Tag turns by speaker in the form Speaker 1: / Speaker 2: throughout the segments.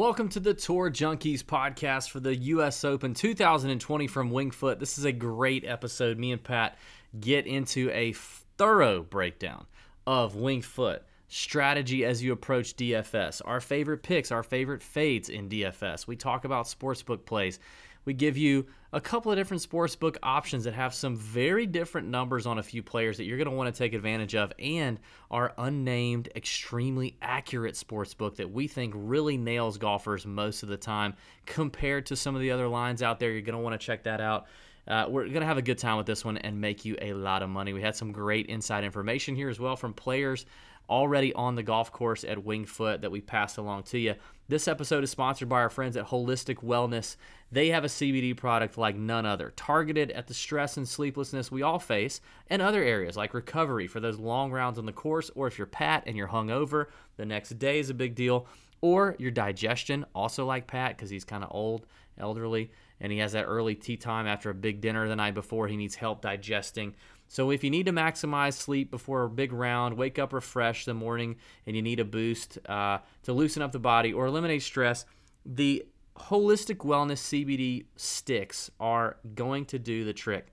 Speaker 1: Welcome to the Tour Junkies podcast for the U.S. Open 2020 from Wingfoot. This is a great episode. Me and Pat get into a thorough breakdown of Wingfoot strategy as you approach DFS, our favorite picks, our favorite fades in DFS. We talk about sportsbook plays. We give you a couple of different sportsbook options that have some very different numbers on a few players that you're going to want to take advantage of, and our unnamed, extremely accurate sportsbook that we think really nails golfers most of the time compared to some of the other lines out there. You're going to want to check that out. Uh, we're going to have a good time with this one and make you a lot of money. We had some great inside information here as well from players already on the golf course at Wingfoot that we passed along to you. This episode is sponsored by our friends at Holistik Wellness. They have a CBD product like none other, targeted at the stress and sleeplessness we all face and other areas like recovery for those long rounds on the course, or if you're Pat and you're hungover, the next day is a big deal, or your digestion, also like Pat because he's kind of old, elderly, and he has that early tea time after a big dinner the night before. He needs help digesting. So if you need to maximize sleep before a big round, wake up refreshed the morning, and you need a boost uh, to loosen up the body or eliminate stress, the Holistik Wellness CBD sticks are going to do the trick.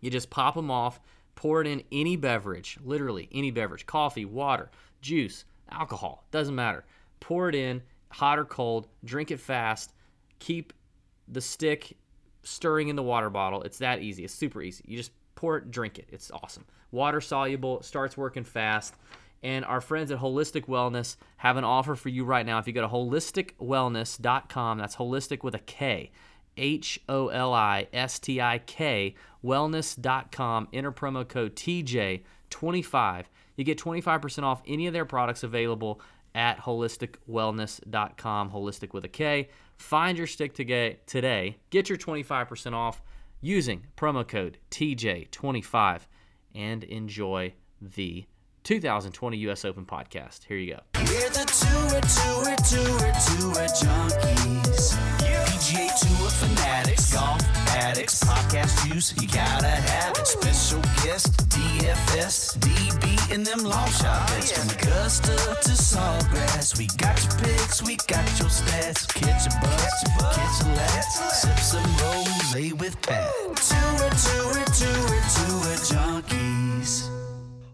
Speaker 1: You just pop them off, pour it in any beverage, literally any beverage, coffee, water, juice, alcohol, doesn't matter. Pour it in, hot or cold, drink it fast, keep the stick stirring in the water bottle. It's that easy. It's super easy. You just pour it, drink it. It's awesome. Water soluble, starts working fast. And our friends at Holistik Wellness have an offer for you right now. If you go to holistikwellness.com, that's holistic with a K, H O L I S T I K, wellness.com, enter promo code TJ25. You get 25% off any of their products available at holistikwellness.com, holistic with a K. Find your stick to get today. Get your 25% off using promo code TJ25 and enjoy the 2020 US Open podcast. Here you go. We're the tour, tour, tour, tour junkies. PGA Tour addicts, podcast juice, you gotta have it. Special guest, DFS, DB in them long shot bets. From Augusta to Sawgrass, we got your picks, we got your stats. Catch a buzz, catch a laugh, sip some rose with Pat. Tour, tour, tour, tour junkies.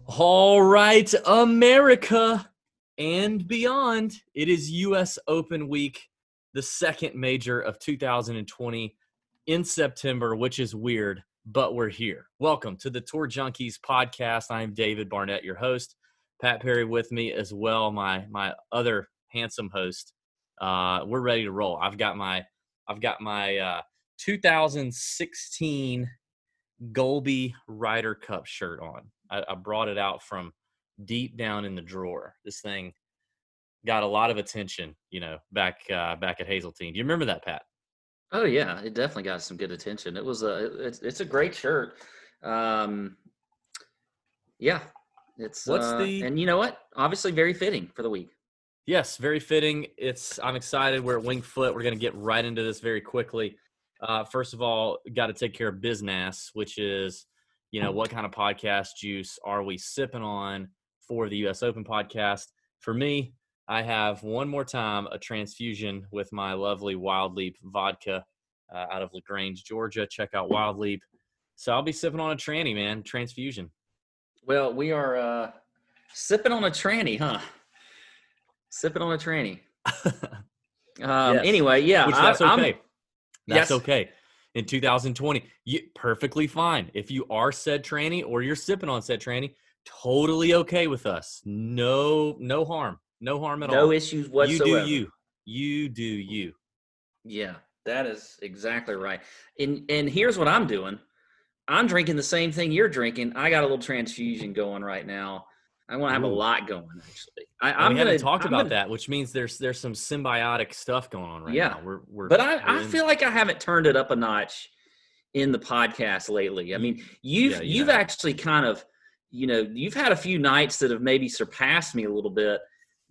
Speaker 1: All right, America and beyond. It is U.S. Open week, the second major of 2020 in September, which is weird, but we're here. Welcome to the Tour Junkies podcast. I'm David Barnett, your host. Pat Perry with me as well, my my other handsome host. Uh, we're ready to roll. I've got my I've got my uh, 2016 Golby Ryder Cup shirt on. I, I brought it out from deep down in the drawer. This thing got a lot of attention, you know, back uh, back at Hazeltine. Do you remember that, Pat?
Speaker 2: Oh yeah, it definitely got some good attention. It was a it's, it's a great shirt. Um, yeah, it's what's uh, the and you know what? Obviously, very fitting for the week.
Speaker 1: Yes, very fitting. It's I'm excited. We're at Winged Foot. We're going to get right into this very quickly. Uh, first of all, got to take care of business, which is, you know, what kind of podcast juice are we sipping on for the U.S. Open podcast? For me, I have one more time a transfusion with my lovely Wild Leap vodka uh, out of LaGrange, Georgia. Check out Wild Leap. So I'll be sipping on a tranny, man. Transfusion.
Speaker 2: Well, we are uh, sipping on a tranny, huh? Sipping on a tranny. um, yes. Anyway, yeah,
Speaker 1: Which that's I, okay. I'm, that's yes. okay. In 2020, you perfectly fine. If you are said tranny or you're sipping on said tranny, totally okay with us. No, no harm. No harm at
Speaker 2: no
Speaker 1: all.
Speaker 2: No issues whatsoever.
Speaker 1: You do you. You do you.
Speaker 2: Yeah, that is exactly right. And and mm-hmm. here's what I'm doing. I'm drinking the same thing you're drinking. I got a little transfusion going right now. I want to have Ooh. a lot going actually.
Speaker 1: I, am we haven't talked I'm about gonna, that, which means there's there's some symbiotic stuff going on right yeah. now. We're, we're
Speaker 2: but I, we're I feel like I haven't turned it up a notch in the podcast lately. I mean, you've yeah, you you've actually kind of you know you've had a few nights that have maybe surpassed me a little bit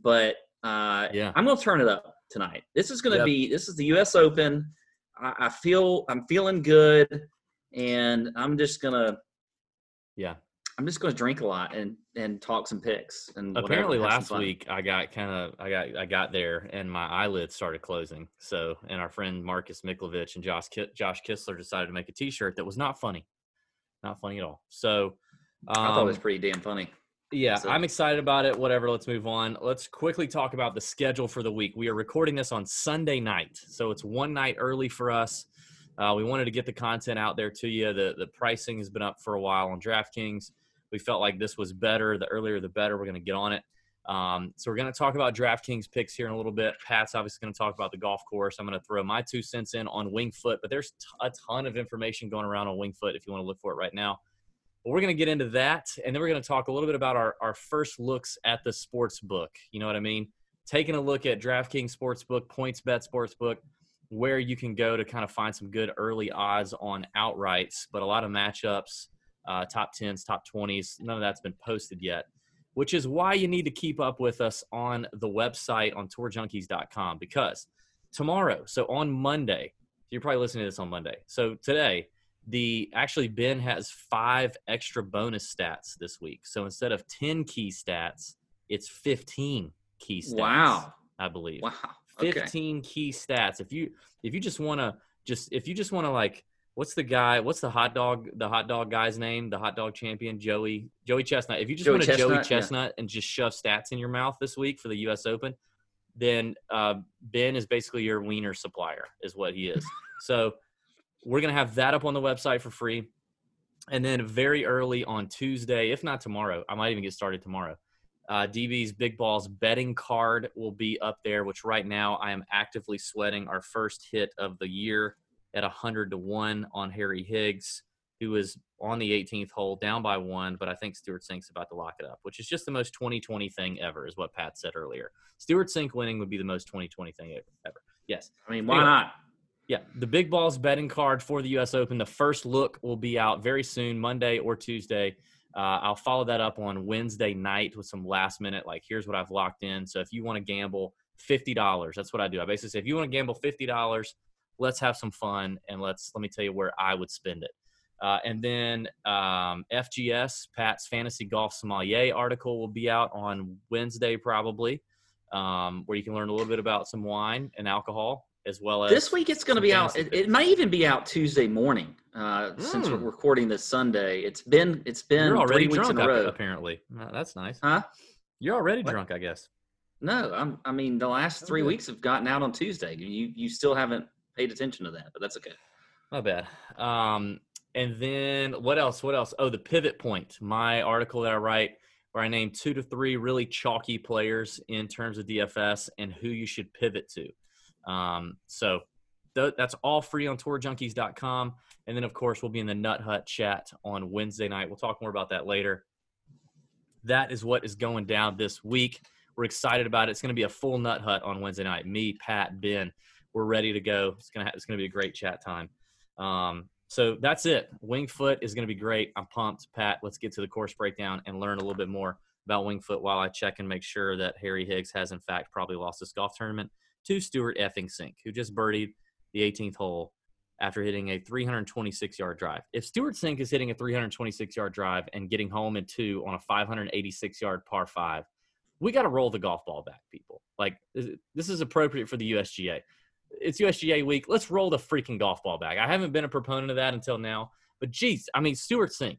Speaker 2: but uh, yeah, I'm going to turn it up tonight. This is going to yep. be this is the U.S. Open. I, I feel I'm feeling good, and I'm just gonna
Speaker 1: yeah
Speaker 2: I'm just going to drink a lot and and talk some picks. And
Speaker 1: apparently last week I got kind of I got I got there and my eyelids started closing. So and our friend Marcus Miklovich and Josh Josh Kistler decided to make a T-shirt that was not funny, not funny at all. So
Speaker 2: um, I thought it was um, pretty damn funny.
Speaker 1: Yeah, so. I'm excited about it. Whatever, let's move on. Let's quickly talk about the schedule for the week. We are recording this on Sunday night, so it's one night early for us. Uh, we wanted to get the content out there to you. The the pricing has been up for a while on DraftKings. We felt like this was better. The earlier, the better. We're going to get on it. Um, so we're going to talk about DraftKings picks here in a little bit. Pat's obviously going to talk about the golf course. I'm going to throw my two cents in on Wingfoot, but there's t- a ton of information going around on Wingfoot if you want to look for it right now. But we're going to get into that, and then we're going to talk a little bit about our, our first looks at the sports book. You know what I mean? Taking a look at DraftKings sports Sportsbook, PointsBet Sportsbook, where you can go to kind of find some good early odds on outrights, but a lot of matchups, uh, top 10s, top 20s. None of that's been posted yet, which is why you need to keep up with us on the website on tourjunkies.com because tomorrow, so on Monday, you're probably listening to this on Monday. So today, the actually Ben has five extra bonus stats this week. So instead of 10 key stats, it's 15 key stats.
Speaker 2: Wow.
Speaker 1: I believe.
Speaker 2: Wow.
Speaker 1: Okay. 15 key stats. If you if you just want to just if you just want to like what's the guy what's the hot dog the hot dog guy's name the hot dog champion joey joey chestnut if you just joey want to joey chestnut yeah. and just shove stats in your mouth this week for the us open then uh, ben is basically your wiener supplier is what he is so we're going to have that up on the website for free. And then very early on Tuesday, if not tomorrow, I might even get started tomorrow. Uh, DB's Big Balls betting card will be up there, which right now I am actively sweating our first hit of the year at 100 to 1 on Harry Higgs, who is on the 18th hole down by one, but I think Stewart Cink's about to lock it up, which is just the most 2020 thing ever, is what Pat said earlier. Stewart Cink winning would be the most 2020 thing ever. Yes.
Speaker 2: I mean, why anyway, not?
Speaker 1: Yeah, the Big Balls betting card for the U.S. Open. The first look will be out very soon, Monday or Tuesday. Uh, I'll follow that up on Wednesday night with some last minute, like, here's what I've locked in. So if you want to gamble $50, that's what I do. I basically say, if you want to gamble $50, let's have some fun and let's, let me tell you where I would spend it. Uh, and then um, FGS, Pat's Fantasy Golf Sommelier article will be out on Wednesday, probably, um, where you can learn a little bit about some wine and alcohol as well as
Speaker 2: this week it's going to be out it, it, might even be out tuesday morning uh, mm. since we're hmm. recording this sunday it's been it's been
Speaker 1: You're already
Speaker 2: three
Speaker 1: drunk
Speaker 2: weeks in a row
Speaker 1: apparently that's nice
Speaker 2: huh
Speaker 1: You're already what? drunk, I guess.
Speaker 2: No, I'm. I mean, the last three weeks have gotten out on Tuesday. You you still haven't paid attention to that, but that's okay.
Speaker 1: My bad. Um, and then what else? What else? Oh, the pivot point. My article that I write where I name two to three really chalky players in terms of DFS and who you should pivot to. Um, so th- that's all free on tourjunkies.com. And then, of course, we'll be in the Nut Hut chat on Wednesday night. We'll talk more about that later. That is what is going down this week. We're excited about it. It's going to be a full Nut Hut on Wednesday night. Me, Pat, Ben, we're ready to go. It's going to ha- it's going to be a great chat time. Um, so that's it. Wingfoot is going to be great. I'm pumped. Pat, let's get to the course breakdown and learn a little bit more about Wingfoot while I check and make sure that Harry Higgs has, in fact, probably lost this golf tournament to Stewart effing Cink, who just birdied the 18th hole after hitting a 326 yard drive. If Stewart Cink is hitting a 326 yard drive and getting home in two on a 586 yard par five, we got to roll the golf ball back, people. Like, this is appropriate for the USGA. It's USGA week. Let's roll the freaking golf ball back. I haven't been a proponent of that until now, but geez, I mean, Stewart Cink,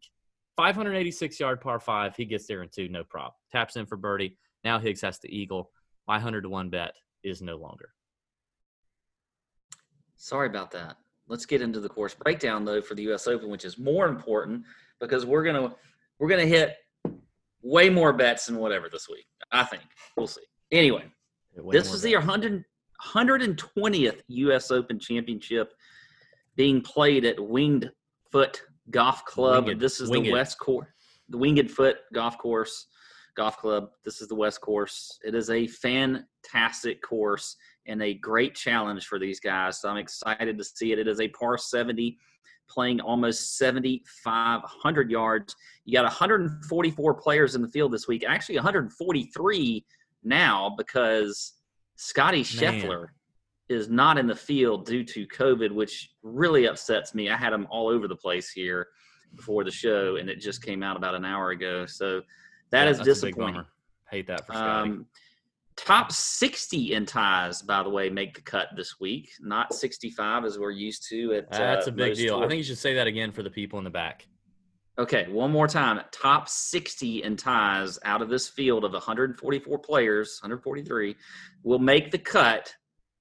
Speaker 1: 586 yard par five, he gets there in two, no problem. Taps in for birdie. Now Higgs has to eagle. My 100 to 1 bet is no longer.
Speaker 2: Sorry about that. Let's get into the course breakdown though for the U.S. Open, which is more important because we're gonna we're gonna hit way more bets than whatever this week. I think we'll see. Anyway, this is the 100, 120th U.S. Open Championship being played at Winged Foot Golf Club. Winged, this is winged. the West Course, the Winged Foot Golf Course Golf Club. This is the West Course. It is a fantastic course and a great challenge for these guys. So I'm excited to see it. It is a par 70 playing almost 7,500 yards. You got 144 players in the field this week, actually 143 now because Scotty Scheffler is not in the field due to COVID, which really upsets me. I had him all over the place here. before the show, and it just came out about an hour ago. So that yeah, is disappointing.
Speaker 1: Hate that for Scotty. Um,
Speaker 2: top 60 in ties, by the way, make the cut this week, not 65 as we're used to. At,
Speaker 1: That's uh, a big deal. I think you should say that again for the people in the back.
Speaker 2: Okay, one more time. Top 60 in ties out of this field of 144 players, 143, will make the cut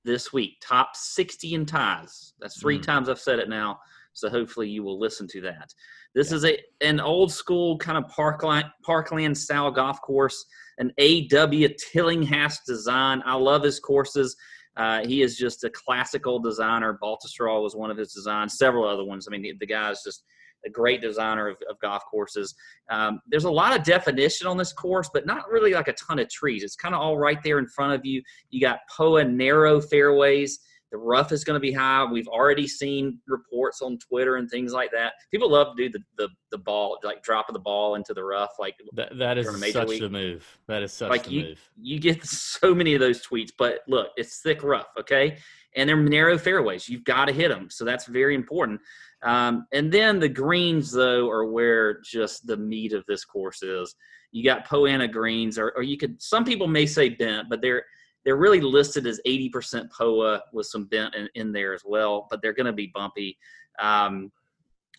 Speaker 2: this week. Top 60 in ties. That's three mm. times I've said it now. So hopefully you will listen to that. This yeah. is a an old school kind of parkland parkland style golf course, an AW Tillinghast design. I love his courses. Uh, he is just a classical designer. Baltusrol was one of his designs. Several other ones. I mean, the, the is just a great designer of, of golf courses. Um, there's a lot of definition on this course, but not really like a ton of trees. It's kind of all right there in front of you. You got POA narrow fairways. The rough is going to be high. We've already seen reports on Twitter and things like that. People love to do the, the, the ball, like dropping the ball into the rough. Like
Speaker 1: that, that is such week. the move. That is such
Speaker 2: like
Speaker 1: the
Speaker 2: you,
Speaker 1: move.
Speaker 2: You get so many of those tweets, but look, it's thick rough, okay? And they're narrow fairways. You've got to hit them. So that's very important. Um, and then the greens, though, are where just the meat of this course is. You got Poa annua greens, or, or you could. Some people may say bent, but they're they're really listed as 80% POA with some bent in, in there as well. But they're going to be bumpy. Um,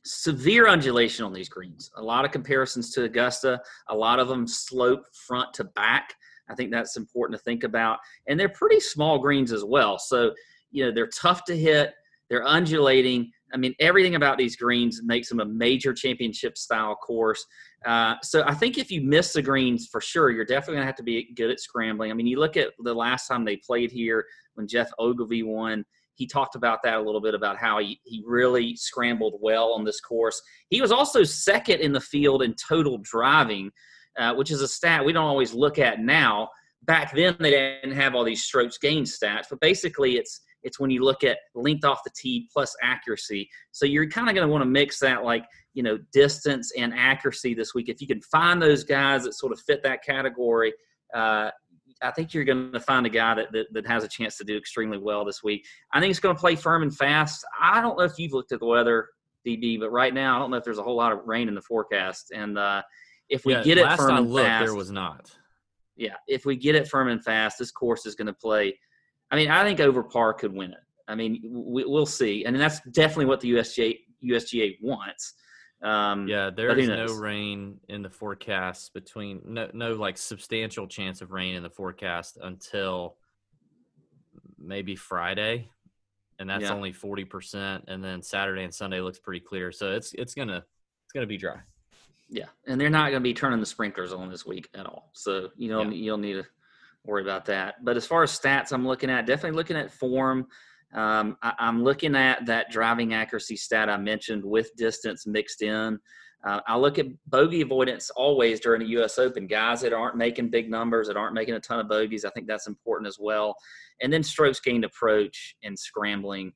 Speaker 2: severe undulation on these greens. A lot of comparisons to Augusta. A lot of them slope front to back. I think that's important to think about. And they're pretty small greens as well. So you know they're tough to hit. They're undulating I mean, everything about these greens makes them a major championship style course. Uh, so I think if you miss the greens for sure, you're definitely gonna have to be good at scrambling. I mean, you look at the last time they played here when Geoff Ogilvy won. He talked about that a little bit about how he, he really scrambled well on this course. He was also second in the field in total driving, uh, which is a stat we don't always look at now. Back then, they didn't have all these strokes gained stats, but basically, it's it's when you look at length off the tee plus accuracy. So you're kind of going to want to mix that like, you know, distance and accuracy this week. If you can find those guys that sort of fit that category, uh, I think you're going to find a guy that, that, that has a chance to do extremely well this week. I think it's going to play firm and fast. I don't know if you've looked at the weather, DB, but right now I don't know if there's a whole lot of rain in the forecast. And uh, if we
Speaker 1: yeah,
Speaker 2: get it firm and
Speaker 1: looked,
Speaker 2: fast,
Speaker 1: there was not.
Speaker 2: Yeah, if we get it firm and fast, this course is going to play I mean, I think over par could win it. I mean, we, will see, and that's definitely what the USGA USGA wants. Um,
Speaker 1: yeah, there is no rain in the forecast between no no like substantial chance of rain in the forecast until maybe Friday, and that's yeah. only forty percent. And then Saturday and Sunday looks pretty clear, so it's it's gonna it's gonna be dry.
Speaker 2: Yeah, and they're not going to be turning the sprinklers on this week at all. So you know yeah. you'll need to worry about that. But as far as stats, I'm looking at definitely looking at form. Um, I, am looking at that driving accuracy stat I mentioned with distance mixed in. Uh, I look at bogey avoidance always during the U.S. Open. Guys that aren't making big numbers, that aren't making a ton of bogeys, I think that's important as well. And then strokes gained approach and scrambling.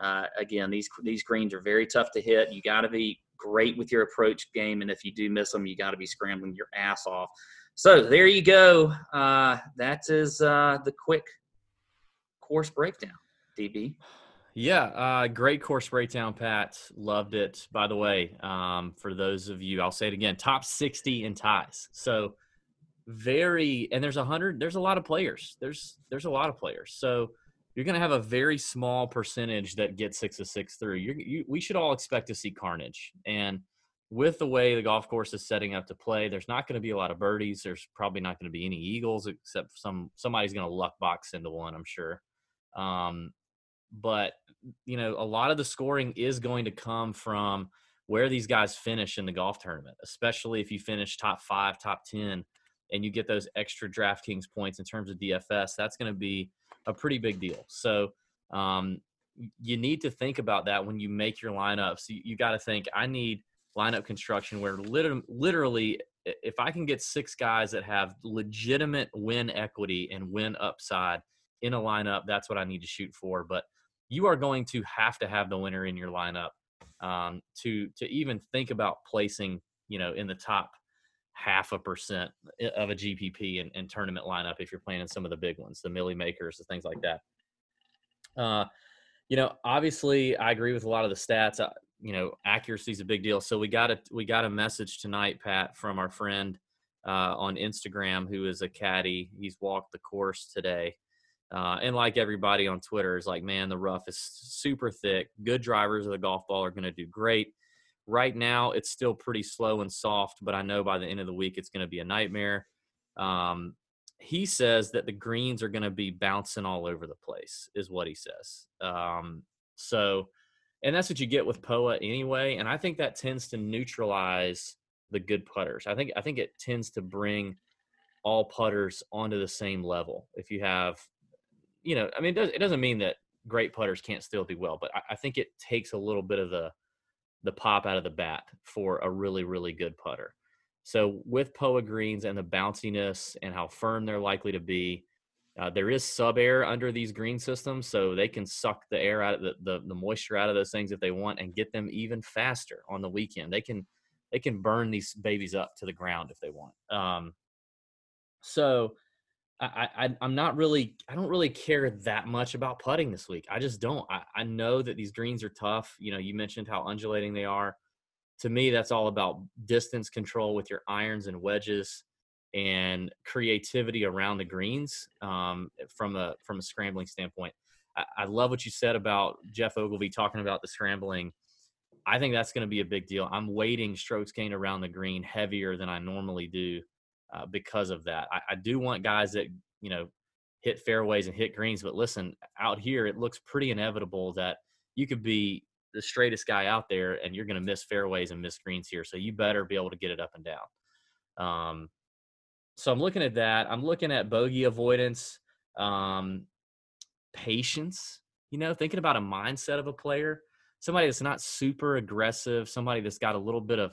Speaker 2: Uh, again, these these greens are very tough to hit. You got to be great with your approach game, and if you do miss them, you got to be scrambling your ass off. So there you go. Uh, that is uh, the quick course breakdown, DB.
Speaker 1: Yeah, uh, great course breakdown, Pat. Loved it. By the way, um, for those of you, I'll say it again: top sixty in ties. So very, and there's a hundred. There's a lot of players. There's there's a lot of players. So you're going to have a very small percentage that get six of six through. You're, you, we should all expect to see carnage, and with the way the golf course is setting up to play, there's not going to be a lot of birdies. There's probably not going to be any eagles, except some somebody's going to luck box into one, I'm sure. Um, but you know, a lot of the scoring is going to come from where these guys finish in the golf tournament, especially if you finish top five, top ten, and you get those extra DraftKings points in terms of DFS. That's going to be a pretty big deal. So. Um, you need to think about that when you make your lineups. You, you got to think, I need lineup construction where literally, literally if I can get six guys that have legitimate win equity and win upside in a lineup, that's what I need to shoot for. But you are going to have to have the winner in your lineup um, to to even think about placing, you know, in the top half a percent of a GPP and, tournament lineup if you're playing in some of the big ones, the Milly Makers, the things like that. Uh, you know, obviously, I agree with a lot of the stats. You know, accuracy is a big deal. So we got a we got a message tonight, Pat, from our friend uh, on Instagram who is a caddy. He's walked the course today. Uh, and like everybody on Twitter is like, man, the rough is super thick. Good drivers of the golf ball are going to do great. Right now, it's still pretty slow and soft, but I know by the end of the week it's going to be a nightmare. Um, he says that the greens are going to be bouncing all over the place, is what he says. Um, so, and that's what you get with POA anyway. And I think that tends to neutralize the good putters. I think I think it tends to bring all putters onto the same level. If you have, you know, I mean, it, does, it doesn't mean that great putters can't still do well, but I, I think it takes a little bit of the the pop out of the bat for a really really good putter. So with POA greens and the bounciness and how firm they're likely to be, uh, there is SubAir under these green systems, so they can suck the air out of the, the, the moisture out of those things if they want and get them even faster on the weekend. They can they can burn these babies up to the ground if they want. Um, so I, I I'm not really I don't really care that much about putting this week. I just don't. I, I know that these greens are tough. You know, you mentioned how undulating they are to me, that's all about distance control with your irons and wedges and creativity around the greens um, from a from a scrambling standpoint. I, I, love what you said about Geoff Ogilvy talking about the scrambling. I think that's going to be a big deal. I'm weighting strokes gained around the green heavier than I normally do uh, because of that. I, I do want guys that you know hit fairways and hit greens, but listen, out here it looks pretty inevitable that you could be the straightest guy out there, and you're going to miss fairways and miss greens here. So you better be able to get it up and down. Um, so I'm looking at that. I'm looking at bogey avoidance, um, patience. You know, thinking about a mindset of a player, somebody that's not super aggressive, somebody that's got a little bit of,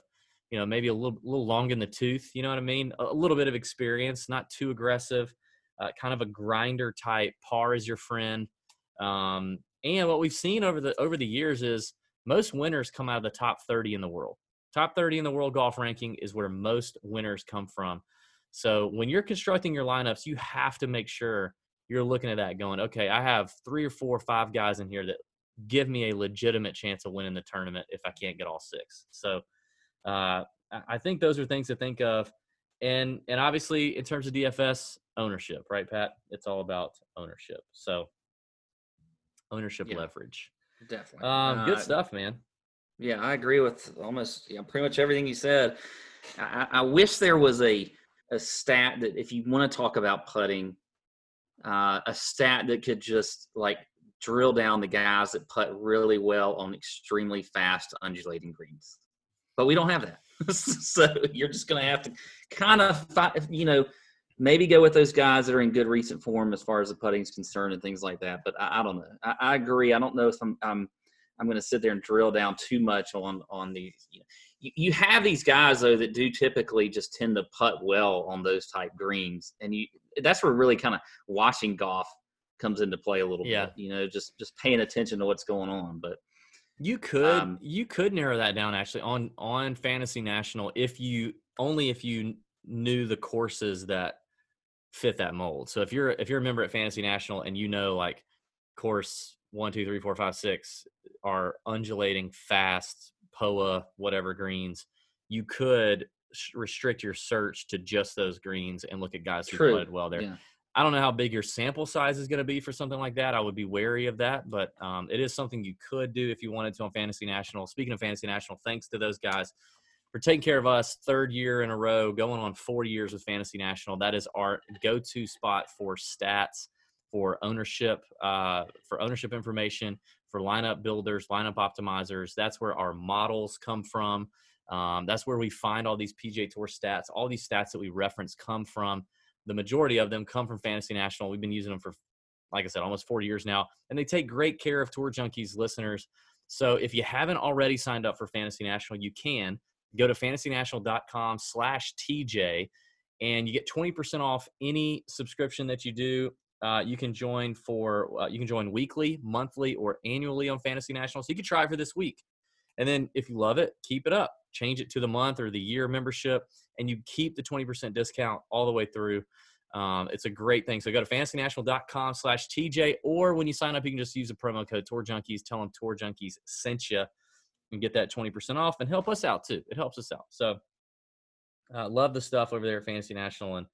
Speaker 1: you know, maybe a little little long in the tooth. You know what I mean? A little bit of experience, not too aggressive, uh, kind of a grinder type. Par is your friend. Um, and what we've seen over the over the years is most winners come out of the top 30 in the world. Top 30 in the world golf ranking is where most winners come from. So when you're constructing your lineups, you have to make sure you're looking at that going, okay, I have three or four or five guys in here that give me a legitimate chance of winning the tournament if I can't get all six. So uh, I think those are things to think of. And and obviously in terms of DFS ownership, right, Pat? It's all about ownership. So ownership yeah, leverage.
Speaker 2: Definitely.
Speaker 1: Um, good uh, stuff, man.
Speaker 2: Yeah, I agree with almost yeah, pretty much everything you said. I, I wish there was a a stat that if you want to talk about putting, uh, a stat that could just like drill down the guys that putt really well on extremely fast undulating greens. But we don't have that. so you're just going to have to kind of, you know, maybe go with those guys that are in good recent form as far as the putting is concerned and things like that. But I, I don't know. I, I, agree. I don't know if I'm I'm I'm going to sit there and drill down too much on on these. You, know, you, have these guys though that do typically just tend to putt well on those type greens, and you that's where really kind of watching golf comes into play a little yeah. bit. You know, just just paying attention to what's going on, but.
Speaker 1: You could um, you could narrow that down actually on on Fantasy National if you only if you knew the courses that fit that mold. So if you're if you're a member at Fantasy National and you know like course one, two, three, four, five, six are undulating, fast, POA, whatever greens, you could restrict your search to just those greens and look at guys who played well there. Yeah. I don't know how big your sample size is going to be for something like that. I would be wary of that, but um, it is something you could do if you wanted to on Fantasy National. Speaking of Fantasy National, thanks to those guys for taking care of us third year in a row, going on four years with Fantasy National. That is our go-to spot for stats, for ownership, uh, for ownership information, for lineup builders, lineup optimizers. That's where our models come from. Um, that's where we find all these PGA Tour stats. All these stats that we reference come from. The majority of them come from Fantasy National. We've been using them for, like I said, almost four years now, and they take great care of Tour Junkies listeners. So if you haven't already signed up for Fantasy National, you can go to fantasynational.com slash TJ and you get 20% off any subscription that you do. Uh, you can join for uh, you can join weekly, monthly, or annually on Fantasy National. So you can try for this week, and then if you love it, keep it up. Change it to the month or the year membership, and you keep the 20% discount all the way through. Um, it's a great thing. So go to fantasynational.com slash TJ, or when you sign up, you can just use the promo code Tour Junkies. Tell them Tour Junkies sent you and get that 20% off and help us out too. It helps us out. So, uh, love the stuff over there at Fantasy National, and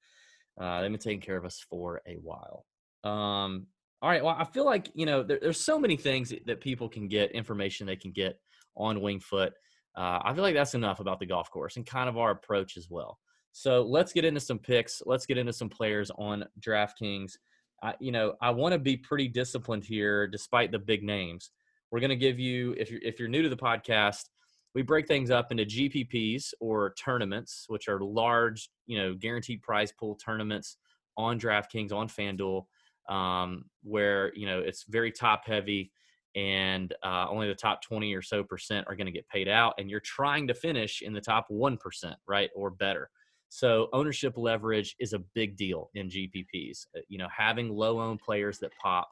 Speaker 1: uh, they've been taking care of us for a while. Um, all right. Well, I feel like you know there, there's so many things that people can get information they can get on Wingfoot. Uh, I feel like that's enough about the golf course and kind of our approach as well. So let's get into some picks. Let's get into some players on DraftKings. I, you know, I want to be pretty disciplined here, despite the big names. We're going to give you, if you're if you're new to the podcast, we break things up into GPPs or tournaments, which are large, you know, guaranteed prize pool tournaments on DraftKings on FanDuel, um, where you know it's very top heavy and uh, only the top 20 or so percent are going to get paid out and you're trying to finish in the top 1% right or better. So ownership leverage is a big deal in gpps uh, you know having low owned players that pop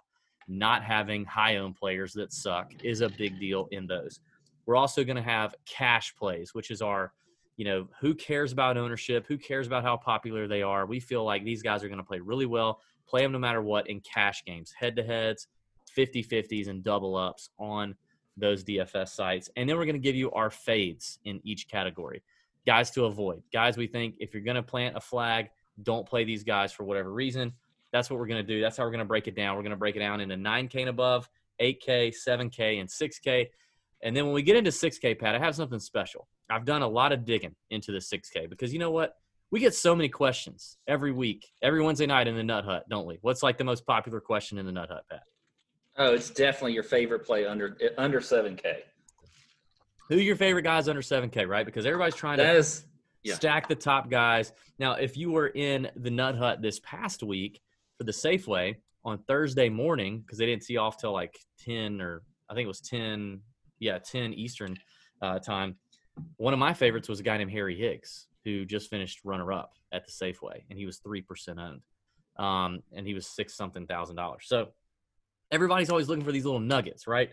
Speaker 1: not having high owned players that suck is a big deal in those. We're also going to have cash plays which is our you know who cares about ownership who cares about how popular they are? We feel like these guys are going to play really well play them no matter what in cash games head to heads 50 50s and double ups on those DFS sites. And then we're going to give you our fades in each category. Guys to avoid. Guys, we think if you're going to plant a flag, don't play these guys for whatever reason. That's what we're going to do. That's how we're going to break it down. We're going to break it down into 9K and above, 8K, 7K, and 6K. And then when we get into 6K, Pat, I have something special. I've done a lot of digging into the 6K because you know what? We get so many questions every week, every Wednesday night in the Nut Hut, don't we? What's like the most popular question in the Nut Hut, Pat?
Speaker 2: Oh, it's definitely your favorite play under under seven K.
Speaker 1: Who your favorite guys under seven K, right? Because everybody's trying to is, yeah. stack the top guys. Now, if you were in the Nut Hut this past week for the Safeway on Thursday morning, because they didn't see off till like ten or I think it was ten, yeah, ten Eastern uh, time. One of my favorites was a guy named Harry Higgs, who just finished runner up at the Safeway, and he was three percent owned, um, and he was six something thousand dollars. So everybody's always looking for these little nuggets, right?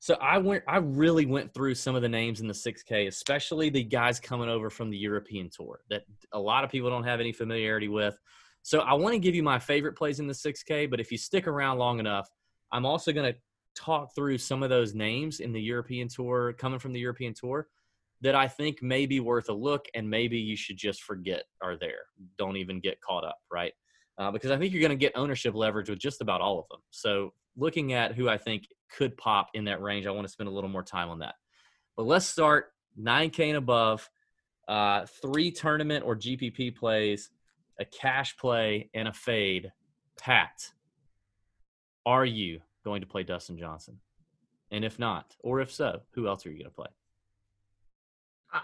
Speaker 1: So I went I really went through some of the names in the 6K, especially the guys coming over from the European tour that a lot of people don't have any familiarity with. So I want to give you my favorite plays in the 6K, but if you stick around long enough, I'm also going to talk through some of those names in the European tour coming from the European tour that I think may be worth a look and maybe you should just forget are there. Don't even get caught up, right? Uh, because I think you're going to get ownership leverage with just about all of them. So looking at who I think could pop in that range, I want to spend a little more time on that. But let's start 9K and above, uh, three tournament or GPP plays, a cash play, and a fade. Pat, are you going to play Dustin Johnson? And if not, or if so, who else are you going to play?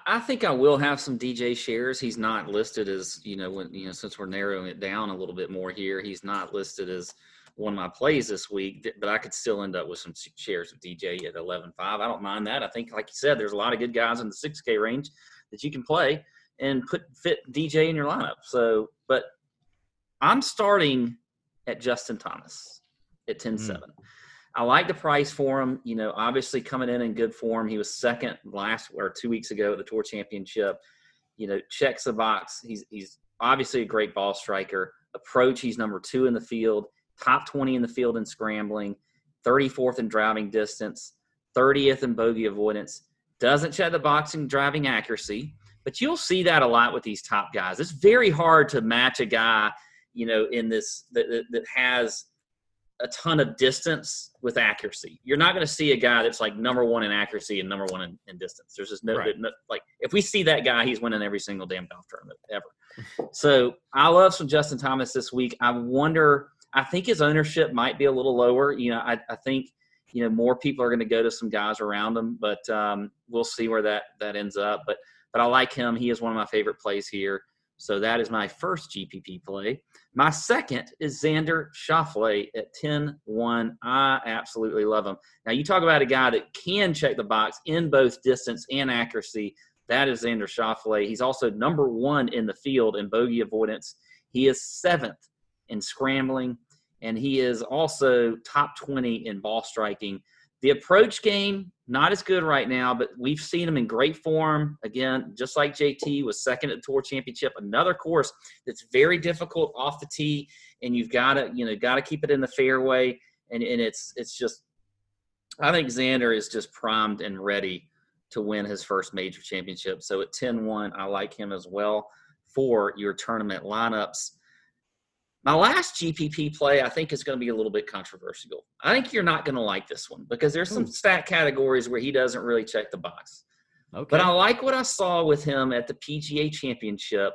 Speaker 2: I think I will have some DJ shares. He's not listed as, you know, when you know, since we're narrowing it down a little bit more here, he's not listed as one of my plays this week, but I could still end up with some shares of DJ at 11.5. I don't mind that. I think, like you said, there's a lot of good guys in the 6K range that you can play and put fit DJ in your lineup. So, but I'm starting at Justin Thomas at 10 7. Mm. I like the price for him. You know, obviously coming in in good form. He was second last or two weeks ago at the Tour Championship. You know, checks the box. He's he's obviously a great ball striker. Approach, he's number two in the field top 20 in the field in scrambling, 34th in driving distance, 30th in bogey avoidance. Doesn't check the boxing driving accuracy, but you'll see that a lot with these top guys. It's very hard to match a guy, you know, in this that, that, that has a ton of distance with accuracy. You're not going to see a guy that's like number one in accuracy and number one in, in distance. There's just no, right. no, like if we see that guy, he's winning every single damn golf tournament ever. so I love some Justin Thomas this week. I wonder I think his ownership might be a little lower. You know, I, I think you know more people are going to go to some guys around him, but um, we'll see where that that ends up. But but I like him. He is one of my favorite plays here. So that is my first GPP play. My second is Xander Schauffele at 10 1. I absolutely love him. Now, you talk about a guy that can check the box in both distance and accuracy. That is Xander Schauffele. He's also number one in the field in bogey avoidance. He is seventh in scrambling, and he is also top 20 in ball striking. The approach game, not as good right now, but we've seen him in great form. Again, just like JT was second at the Tour Championship, another course that's very difficult off the tee, and you've got to, you know, got to keep it in the fairway. And, and it's it's just, I think Xander is just primed and ready to win his first major championship. So at 10 1, I like him as well for your tournament lineups. My last GPP play, I think, is going to be a little bit controversial. I think you're not going to like this one because there's some Ooh. stat categories where he doesn't really check the box. Okay. But I like what I saw with him at the PGA Championship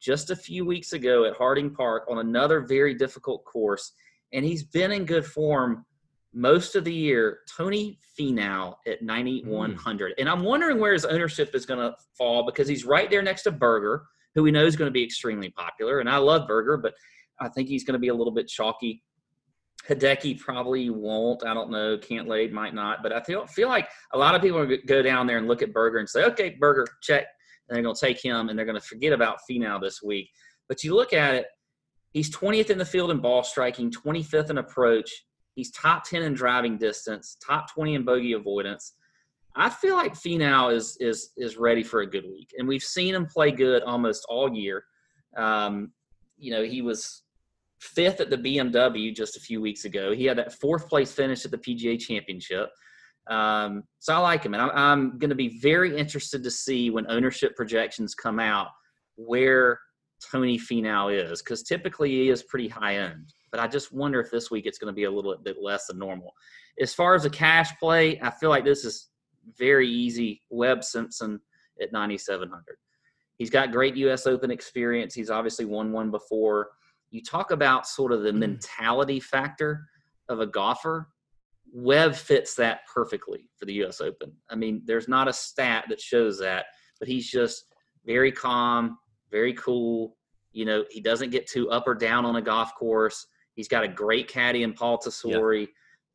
Speaker 2: just a few weeks ago at Harding Park on another very difficult course. And he's been in good form most of the year. Tony Finau at 9,100. Mm. And I'm wondering where his ownership is going to fall because he's right there next to Berger, who we know is going to be extremely popular. And I love Berger, but – I think he's going to be a little bit chalky. Hideki probably won't. I don't know. Cantlay might not. But I feel feel like a lot of people go down there and look at Berger and say, okay, Berger, check. And they're going to take him and they're going to forget about Finau this week. But you look at it, he's 20th in the field in ball striking, 25th in approach. He's top 10 in driving distance, top 20 in bogey avoidance. I feel like Finau is is is ready for a good week, and we've seen him play good almost all year. Um, you know, he was fifth at the BMW just a few weeks ago. He had that fourth place finish at the PGA Championship. Um, so I like him, and I'm, I'm going to be very interested to see when ownership projections come out where Tony Finau is, because typically he is pretty high end. But I just wonder if this week it's going to be a little bit less than normal. As far as a cash play, I feel like this is very easy. Webb Simpson at 9,700. He's got great U.S. Open experience. He's obviously won one before you talk about sort of the mm. mentality factor of a golfer. Webb fits that perfectly for the U.S. Open. I mean, there's not a stat that shows that, but he's just very calm, very cool. You know, he doesn't get too up or down on a golf course. He's got a great caddy in Paul Tesori, yeah.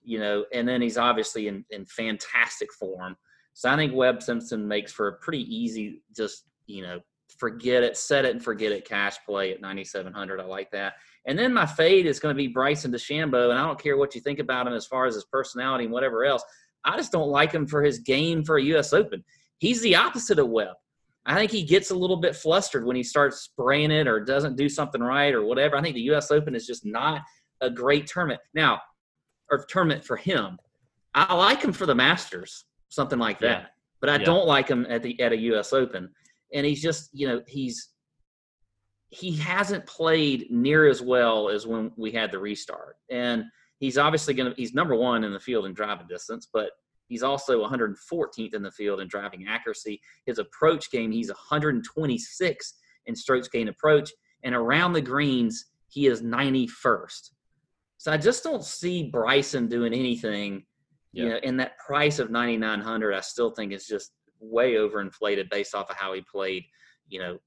Speaker 2: you know, and then he's obviously in, in fantastic form. So I think Webb Simpson makes for a pretty easy, just, you know, forget it, set it and forget it cash play at 9,700. I like that. And then my fade is going to be Bryson DeChambeau. And I don't care what you think about him as far as his personality and whatever else. I just don't like him for his game for a U.S. Open. He's the opposite of Webb. I think he gets a little bit flustered when he starts spraying it or doesn't do something right or whatever. I think the U.S. Open is just not a great tournament. Now, or tournament for him. I like him for the Masters, something like that. Yeah. But I yeah. don't like him at the at a U.S. Open and he's just you know he's he hasn't played near as well as when we had the restart. And he's obviously going to he's number one in the field in driving distance but he's also 114th in the field in driving accuracy. His approach game he's 126 in strokes gain approach and around the greens he is 91st so i just don't see bryson doing anything yeah. you know and that price of 9900 i still think is just way overinflated based off of how he played, you know,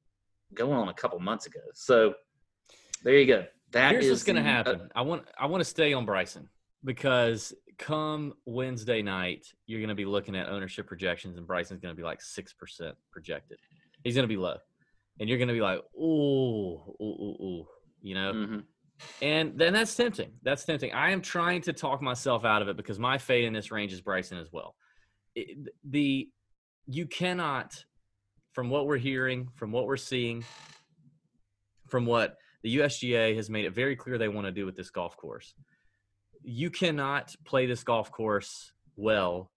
Speaker 2: going on a couple months ago. So there you go. That
Speaker 1: Here's what's going to happen. Uh, I want I want to stay on Bryson because come Wednesday night, you're going to be looking at ownership projections, and Bryson's going to be like six percent projected. He's going to be low, and you're going to be like, ooh, ooh, ooh, ooh, you know. Mm-hmm. And then that's tempting. That's tempting. I am trying to talk myself out of it because my fate in this range is Bryson as well. It, the you cannot, from what we're hearing, from what we're seeing, from what the USGA has made it very clear they want to do with this golf course, you cannot play this golf course well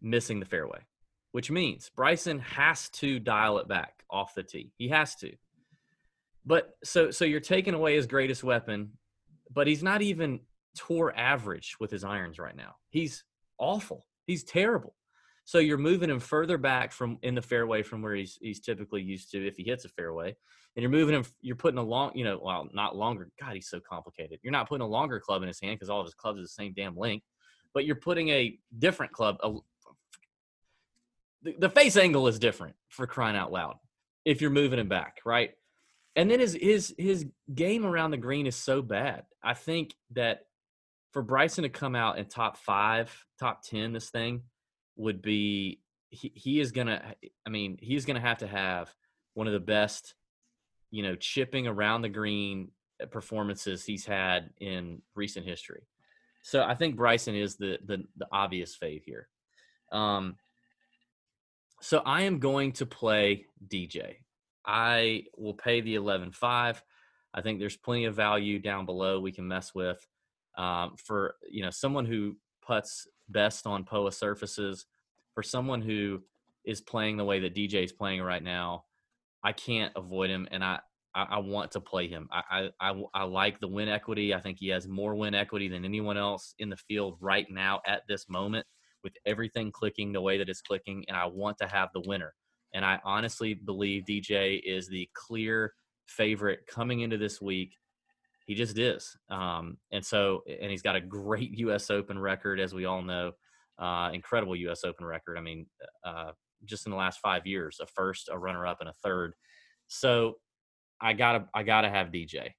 Speaker 1: missing the fairway, which means Bryson has to dial it back off the tee. He has to. But so so you're taking away his greatest weapon, but he's not even tour average with his irons right now. He's awful. He's terrible. So you're moving him further back from in the fairway from where he's he's typically used to if he hits a fairway, and you're moving him. You're putting a long, you know, well, not longer. God, he's so complicated. You're not putting a longer club in his hand because all of his clubs are the same damn length, but you're putting a different club. A, the, the face angle is different for crying out loud if you're moving him back, right? And then his his his game around the green is so bad. I think that for Bryson to come out in top five, top ten, this thing would be he, he is gonna i mean he's gonna have to have one of the best you know chipping around the green uh, performances he's had in recent history. So i think bryson is the the, the obvious fade here. Um so i am going to play dj i will pay the 11.5 i think there's plenty of value down below we can mess with um, for you know someone who puts best on POA surfaces for someone who is playing the way that DJ is playing right now, I can't avoid him, and I I, I want to play him. I, I I like the win equity. I think he has more win equity than anyone else in the field right now at this moment, with everything clicking the way that it's clicking, and I want to have the winner. And I honestly believe DJ is the clear favorite coming into this week. He just is. Um, and so, and he's got a great U.S. Open record, as we all know. Uh, incredible U.S. Open record. I mean, uh, just in the last five years, a first, a runner-up, and a third. So, I gotta, I gotta have DJ.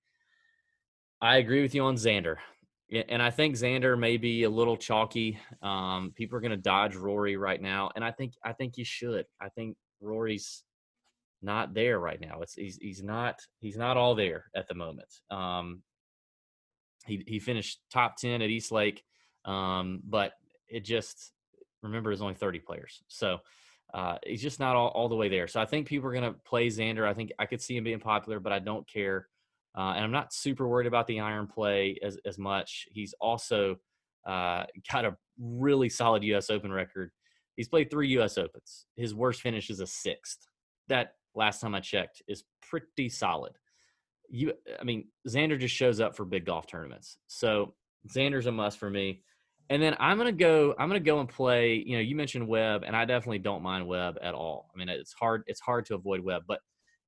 Speaker 1: I agree with you on Xander, and I think Xander may be a little chalky. Um, people are to dodge Rory right now, and I think, I think you should. I think Rory's not there right now. It's he's he's not he's not all there at the moment. Um, he he finished top ten at East Lake, um, but it just remember there's only 30 players, so uh, he's just not all, all the way there. So I think people are going to play Xander. I think I could see him being popular, but I don't care. Uh, and I'm not super worried about the iron play as, as much. He's also uh, got a really solid U.S. Open record. He's played three U.S. Opens. His worst finish is a sixth. That last time I checked is pretty solid. You, I mean, Xander just shows up for big golf tournaments. So Xander's a must for me. And then I'm gonna go. I'm gonna go and play. You know, you mentioned Webb, and I definitely don't mind Webb at all. I mean, it's hard. It's hard to avoid Webb, but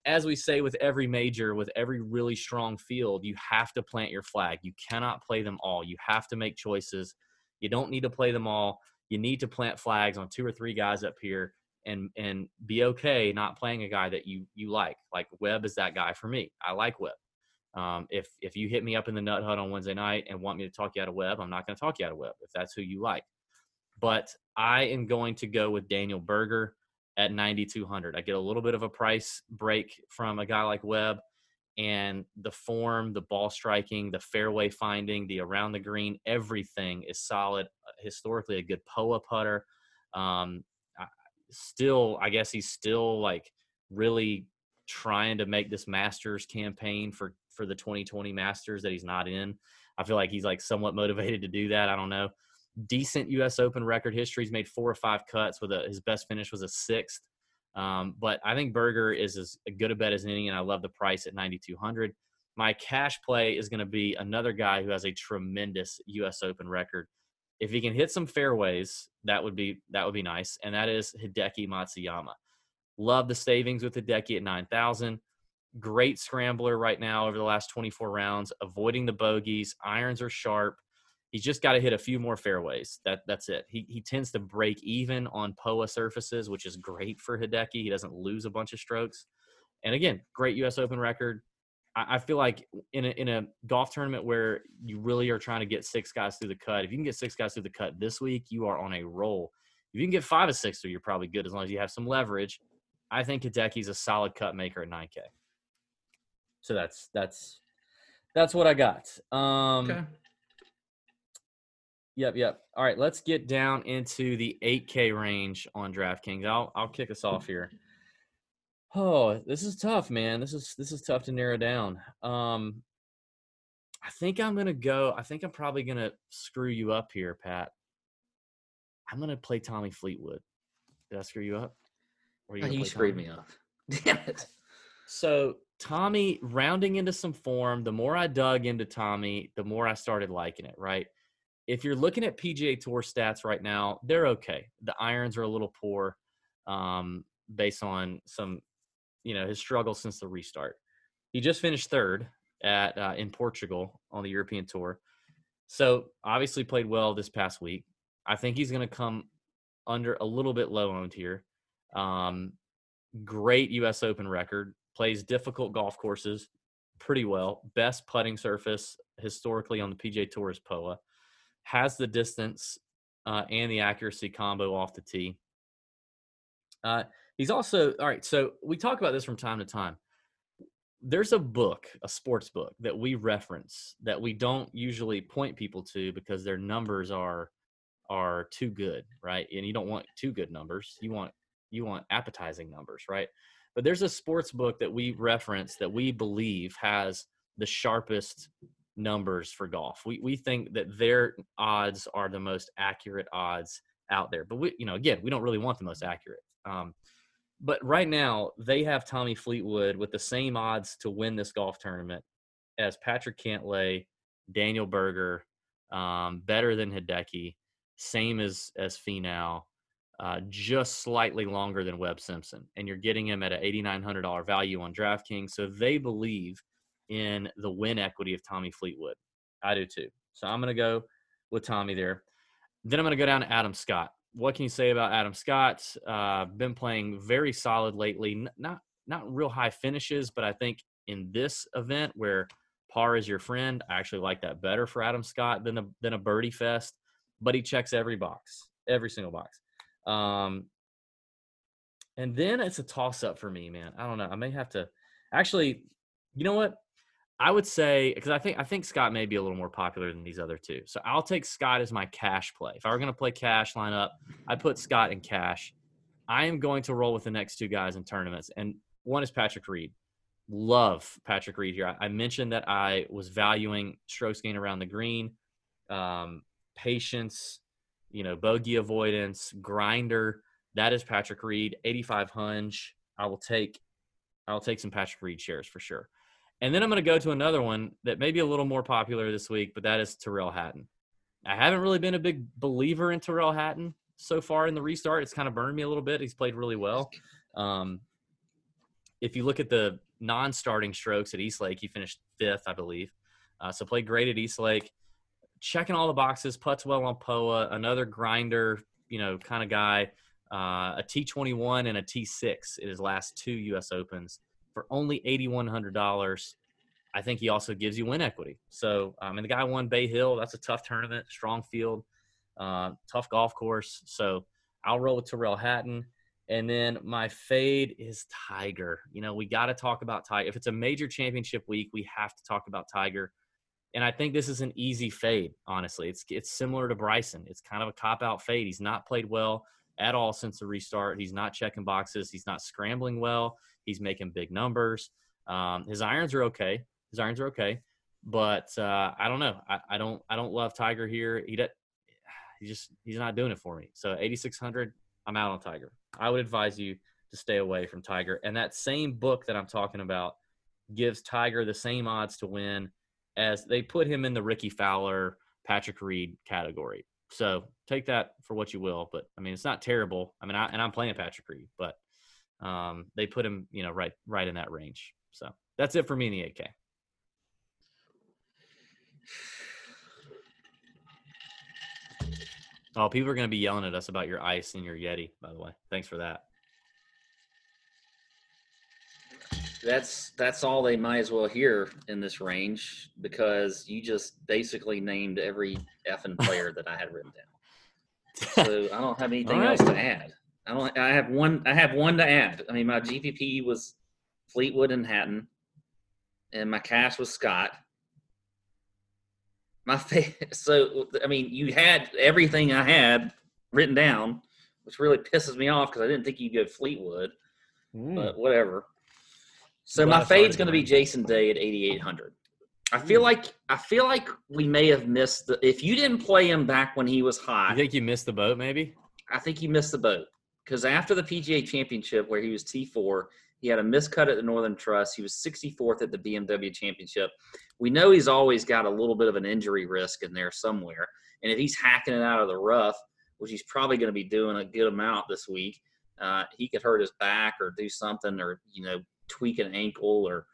Speaker 1: as we say with every major, with every really strong field, you have to plant your flag. You cannot play them all. You have to make choices. You don't need to play them all. You need to plant flags on two or three guys up here and and be okay not playing a guy that you you like. Like Webb is that guy for me. I like Webb. Um, if if you hit me up in the Nut Hut on Wednesday night and want me to talk you out of Webb, I'm not going to talk you out of Webb if that's who you like. But I am going to go with Daniel Berger at 9,200. I get a little bit of a price break from a guy like Webb, and the form, the ball striking, the fairway finding, the around the green, everything is solid. Historically, a good POA putter. Um, still, I guess he's still like really trying to make this Masters campaign for for the 2020 Masters that he's not in. I feel like he's like somewhat motivated to do that. I don't know. Decent U.S. Open record history. He's made four or five cuts with a his best finish was a sixth. Um, but I think Berger is as good a bet as any, and I love the price at 9,200. My cash play is going to be another guy who has a tremendous U.S. Open record. If he can hit some fairways, that would be that would be nice, and that is Hideki Matsuyama. Love the savings with Hideki at 9,000 great scrambler right now over the last 24 rounds, avoiding the bogeys. Irons are sharp. He's just got to hit a few more fairways. That that's it. He he tends to break even on POA surfaces, which is great for Hideki. He doesn't lose a bunch of strokes. And again, great U.S. Open record. I, I feel like in a in a golf tournament where you really are trying to get six guys through the cut, if you can get six guys through the cut this week, you are on a roll. If you can get five or six through, you're probably good as long as you have some leverage. I think Hideki's a solid cut maker at 9K. So that's that's that's what I got. Um, okay. Yep, yep. All right, let's get down into the 8K range on DraftKings. I'll I'll kick us off here. Oh, this is tough, man. This is this is tough to narrow down. Um, I think I'm gonna go. I think I'm probably gonna screw you up here, Pat. I'm gonna play Tommy Fleetwood. Did I screw you up?
Speaker 2: Or you, you screwed Tommy? me up. Damn it.
Speaker 1: So Tommy rounding into some form, the more I dug into Tommy, the more I started liking it, right? If you're looking at PGA Tour stats right now, they're okay. The irons are a little poor um, based on some, you know, his struggle since the restart. He just finished third at uh, in Portugal on the European Tour. So obviously played well this past week. I think he's going to come under a little bit low owned here. Um, great U.S. Open record plays difficult golf courses pretty well. Best putting surface historically on the PGA Tour is POA. Has the distance uh, and the accuracy combo off the tee. Uh, he's also all right. So we talk about this from time to time. There's a book, a sports book that we reference that we don't usually point people to because their numbers are are too good, right? And you don't want too good numbers. You want you want appetizing numbers, right? But there's a sports book that we reference that we believe has the sharpest numbers for golf. We we think that their odds are the most accurate odds out there. But we, you know, again, we don't really want the most accurate. Um, but right now they have Tommy Fleetwood with the same odds to win this golf tournament as Patrick Cantlay, Daniel Berger, um, better than Hideki, same as as Finau, uh, just slightly longer than Webb Simpson, and you're getting him at an $8,900 value on DraftKings. So they believe in the win equity of Tommy Fleetwood. I do too. So I'm going to go with Tommy there. Then I'm going to go down to Adam Scott. What can you say about Adam Scott? Uh, been playing very solid lately. Not not real high finishes, but I think in this event where par is your friend, I actually like that better for Adam Scott than a than a birdie fest. But he checks every box, every single box. Um, and then it's a toss up for me, man. I don't know. I may have to actually. You know what? I would say because I think I think Scott may be a little more popular than these other two. So I'll take Scott as my cash play. If I were going to play cash lineup, I put Scott in cash. I am going to roll with the next two guys in tournaments, and one is Patrick Reed. Love Patrick Reed here. I, I mentioned that I was valuing strokes gain around the green, um, patience, you know, bogey avoidance, grinder. That is Patrick Reed. 85 hunch. I will take. I will take some Patrick Reed shares for sure. And then I'm going to go to another one that may be a little more popular this week, but that is Tyrrell Hatton. I haven't really been a big believer in Tyrrell Hatton so far in the restart. It's kind of burned me a little bit. He's played really well. Um, if you look at the non-starting strokes at East Lake, he finished fifth, I believe. Uh, so played great at East Lake. Checking all the boxes, puts well on POA, another grinder, you know, kind of guy. Uh, a T21 and a T6 in his last two U.S. Opens for only $8,100. I think he also gives you win equity. So, um, and the guy won Bay Hill. That's a tough tournament, strong field, uh, tough golf course. So I'll roll with Tyrrell Hatton. And then my fade is Tiger. You know, we got to talk about Tiger. If it's a major championship week, we have to talk about Tiger. And I think this is an easy fade, honestly. It's it's similar to Bryson. It's kind of a cop out fade. He's not played well at all since the restart. He's not checking boxes. He's not scrambling well. He's making big numbers. Um, his irons are okay. His irons are okay, but uh, I don't know. I, I, don't. I don't love Tiger here. He he just he's not doing it for me. So 8600, I'm out on Tiger. I would advise you to stay away from Tiger. And that same book that I'm talking about gives Tiger the same odds to win as they put him in the Rickie Fowler, Patrick Reed category. So take that for what you will. But I mean, it's not terrible. I mean, I, and I'm playing Patrick Reed, but um, they put him, you know, right right in that range. So that's it for me in the 8K. Oh, people are going to be yelling at us about your ice and your Yeti, by the way. Thanks for that.
Speaker 2: That's that's all they might as well hear in this range because you just basically named every effing player that I had written down. So I don't have anything right. else to add. I don't. I have one. I have one to add. I mean, my GPP was Fleetwood and Hatton, and my cash was Scott. My fa- so I mean, you had everything I had written down, which really pisses me off because I didn't think you'd go Fleetwood, mm. but whatever. So my fade's going to be Jason Day at 8800. I feel like I feel like we may have missed the. If you didn't play him back when he was hot,
Speaker 1: you think you missed the boat? Maybe.
Speaker 2: I think you missed the boat because after the PGA Championship, where he was T4, he had a miscut at the Northern Trust. He was 64th at the BMW Championship. We know he's always got a little bit of an injury risk in there somewhere. And if he's hacking it out of the rough, which he's probably going to be doing a good amount this week, uh, he could hurt his back or do something or, you know, tweak an ankle or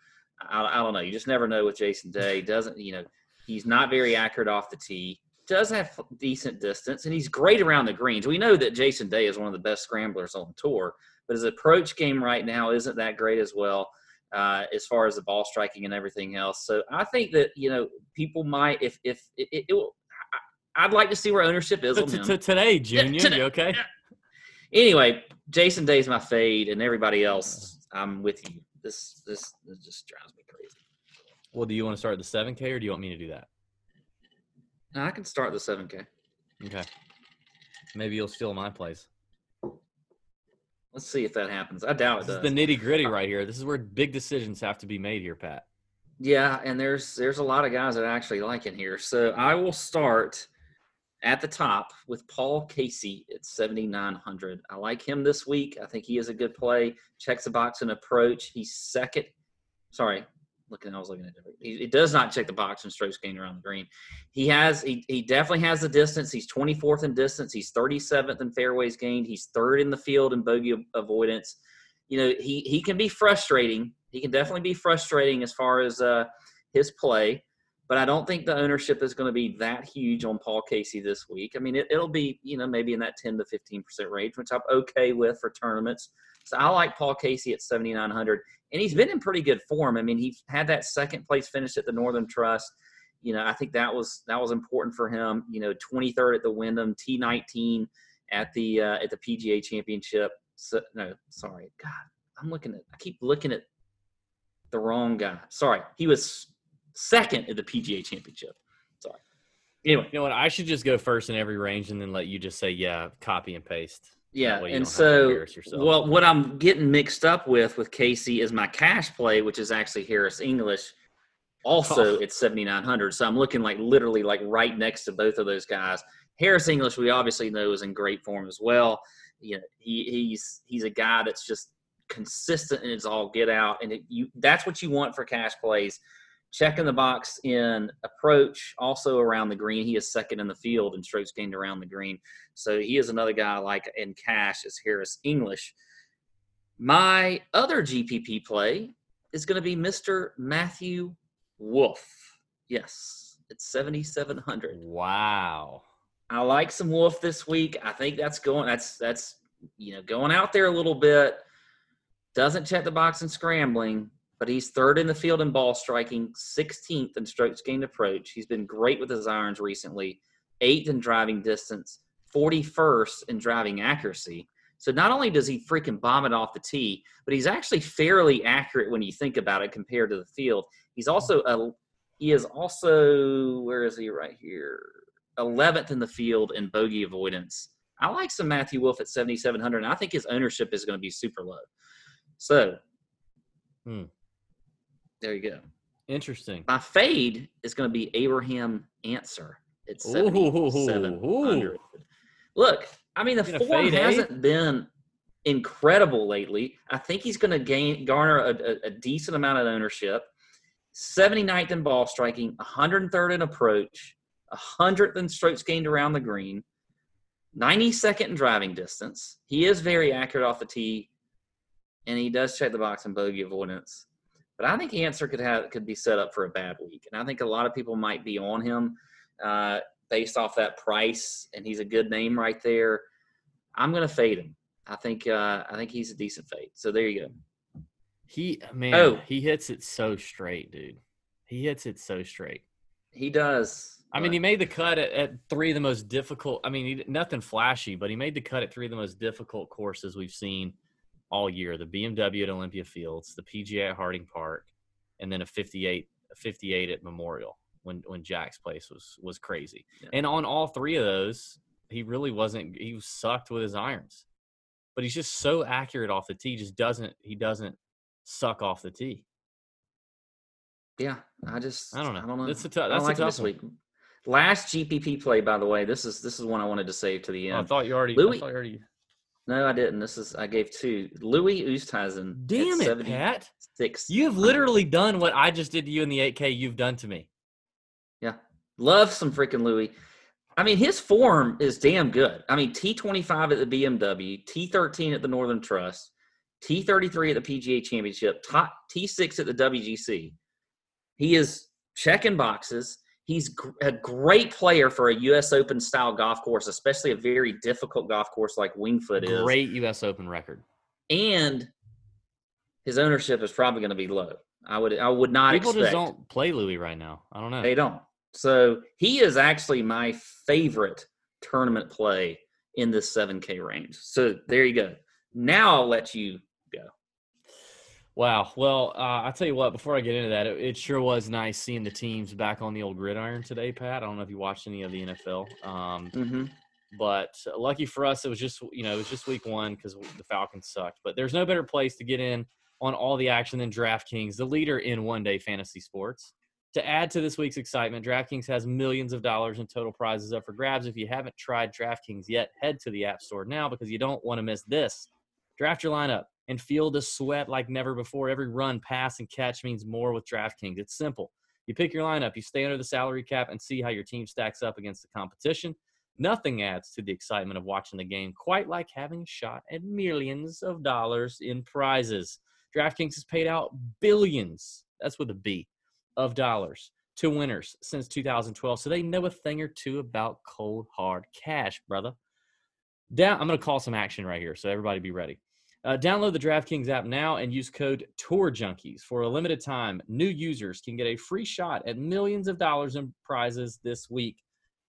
Speaker 2: I, I don't know. You just never know with Jason Day. Doesn't, you know, he's not very accurate off the tee does have decent distance, and he's great around the greens. We know that Jason Day is one of the best scramblers on tour, but his approach game right now isn't that great as well. Uh, as far as the ball striking and everything else, so I think that you know people might if if it, it, it will, I'd like to see where ownership is on
Speaker 1: him. today, Junior. You okay?
Speaker 2: Anyway, Jason Day's my fade, and everybody else, I'm with you. This this, this just drives me crazy.
Speaker 1: Well, do you want to start the seven K, or do you want me to do that?
Speaker 2: I can start the 7K.
Speaker 1: Okay. Maybe you'll steal my place.
Speaker 2: Let's see if that happens. I doubt
Speaker 1: it
Speaker 2: this does.
Speaker 1: the nitty gritty uh, right here. This is where big decisions have to be made here, Pat.
Speaker 2: Yeah, and there's there's a lot of guys that I actually like in here. So I will start at the top with Paul Casey at 7,900. I like him this week. I think he is a good play. Checks the box and approach. He's second. Sorry, looking. I was looking at it. He, he, does not check the box and strokes gained around the green. He has. He, he definitely has the distance. He's 24th in distance. He's 37th in fairways gained. He's third in the field in bogey avoidance. You know, he he can be frustrating. He can definitely be frustrating as far as uh, his play but I don't think the ownership is going to be that huge on Paul Casey this week. I mean, it, will be, you know, maybe in that 10 to 15% range, which I'm okay with for tournaments. So I like Paul Casey at 7,900. And he's been in pretty good form. I mean, he had that second place finish at the Northern Trust. You know, I think that was that was important for him. You know, 23rd at the Wyndham, T19 at the uh, at the PGA Championship. So, no, sorry, God, I'm looking at. I keep looking at the wrong guy. Sorry, he was second at the PGA Championship. Sorry.
Speaker 1: Anyway, you know what? I should just go first in every range and then let you just say, yeah, copy and paste.
Speaker 2: Yeah, and so well, what I'm getting mixed up with with Casey is my cash play, which is actually Harris English, also oh. at 7,900. So I'm looking like literally like right next to both of those guys. Harris English, we obviously know is in great form as well. You know, he, he's he's a guy that's just consistent and it's all get out, and it, you that's what you want for cash plays checking the box in approach, also around the green. He is second in the field in strokes gained around the green. So he is another guy like in cash is Harris English. My other GPP play is going to be Mr. Matthew Wolff. Yes, it's 7,700.
Speaker 1: Wow.
Speaker 2: I like some Wolff this week. I think that's going, that's, that's, you know, going out there a little bit. Doesn't check the box and scrambling but he's third in the field in ball striking, 16th in strokes gained approach. He's been great with his irons recently, eighth in driving distance, 41st in driving accuracy. So not only does he freaking bomb it off the tee, but he's actually fairly accurate when you think about it compared to the field. He's also a he is also where is he right here? 11th in the field in bogey avoidance. I like some Matthew Wolff at 7,700, and I think his ownership is going to be super low. So, hmm. There you go.
Speaker 1: Interesting.
Speaker 2: My fade is going to be Abraham Ancer. It's 7,700. Look, I mean, the form hasn't eight? been incredible lately. I think he's going to gain garner a, a, a, decent amount of ownership. 79th in ball striking, 103rd in approach, 100th in strokes gained around the green, 92nd in driving distance. He is very accurate off the tee, and he does check the box in bogey avoidance. But I think Ancer could have could be set up for a bad week, and I think a lot of people might be on him uh, based off that price, and he's a good name right there. I'm going to fade him. I think uh, I think he's a decent fade. So there you go.
Speaker 1: He man, oh. he hits it so straight, dude. He hits it so straight.
Speaker 2: He does.
Speaker 1: I mean, he made the cut at, at three of the most difficult. I mean, he, nothing flashy, but he made the cut at three of the most difficult courses we've seen all year the BMW at Olympia Fields, the PGA at Harding Park, and then a 58 a 58 at Memorial when when Jack's place was was crazy. Yeah. And on all three of those, he really wasn't he was sucked with his irons. But he's just so accurate off the tee, just doesn't he doesn't suck off the tee.
Speaker 2: Yeah, I just
Speaker 1: I don't know.
Speaker 2: I don't know.
Speaker 1: That's a tough. That's like a tough week.
Speaker 2: Last GPP play, by the way. This is this is one I wanted to save to the end.
Speaker 1: Oh, I thought you already. Louis, I thought you already.
Speaker 2: No, I didn't. This is I gave two. Louis Oosthuizen.
Speaker 1: Damn it, Pat! Six. You've literally done what I just did to you in the 8K. You've done to me.
Speaker 2: Yeah, love some freaking Louis. I mean, his form is damn good. I mean, T25 at the BMW, T13 at the Northern Trust, T33 at the PGA Championship, T6 at the WGC. He is checking boxes. He's a great player for a U.S. Open style golf course, especially a very difficult golf course like Winged Foot is.
Speaker 1: Great U.S. Open record.
Speaker 2: And his ownership is probably going to be low. I would I would not
Speaker 1: People
Speaker 2: expect.
Speaker 1: just don't play Louis right now. I don't know.
Speaker 2: They don't. So he is actually my favorite tournament play in this 7K range. So there you go. Now I'll let you
Speaker 1: Wow. Well, uh, I'll tell you what, before I get into that, it, it, sure was nice seeing the teams back on the old gridiron today, Pat. I don't know if you watched any of the NFL. Um, mm-hmm. But lucky for us, it was just, you know, it was just week one because the Falcons sucked. But there's no better place to get in on all the action than DraftKings, the leader in one day fantasy sports. To add to this week's excitement, DraftKings has millions of dollars in total prizes up for grabs. If you haven't tried DraftKings yet, head to the App Store now because you don't want to miss this. Draft your lineup and feel the sweat like never before. Every run, pass, and catch means more with DraftKings. It's simple. You pick your lineup, you stay under the salary cap, and see how your team stacks up against the competition. Nothing adds to the excitement of watching the game quite like having a shot at millions of dollars in prizes. DraftKings has paid out billions, that's with a B, of dollars to winners since 2012. So they know a thing or two about cold, hard cash, brother. Down, I'm going to call some action right here. So everybody be ready. Uh, download the DraftKings app now and use code Tour Junkies for a limited time. New users can get a free shot at millions of dollars in prizes this week.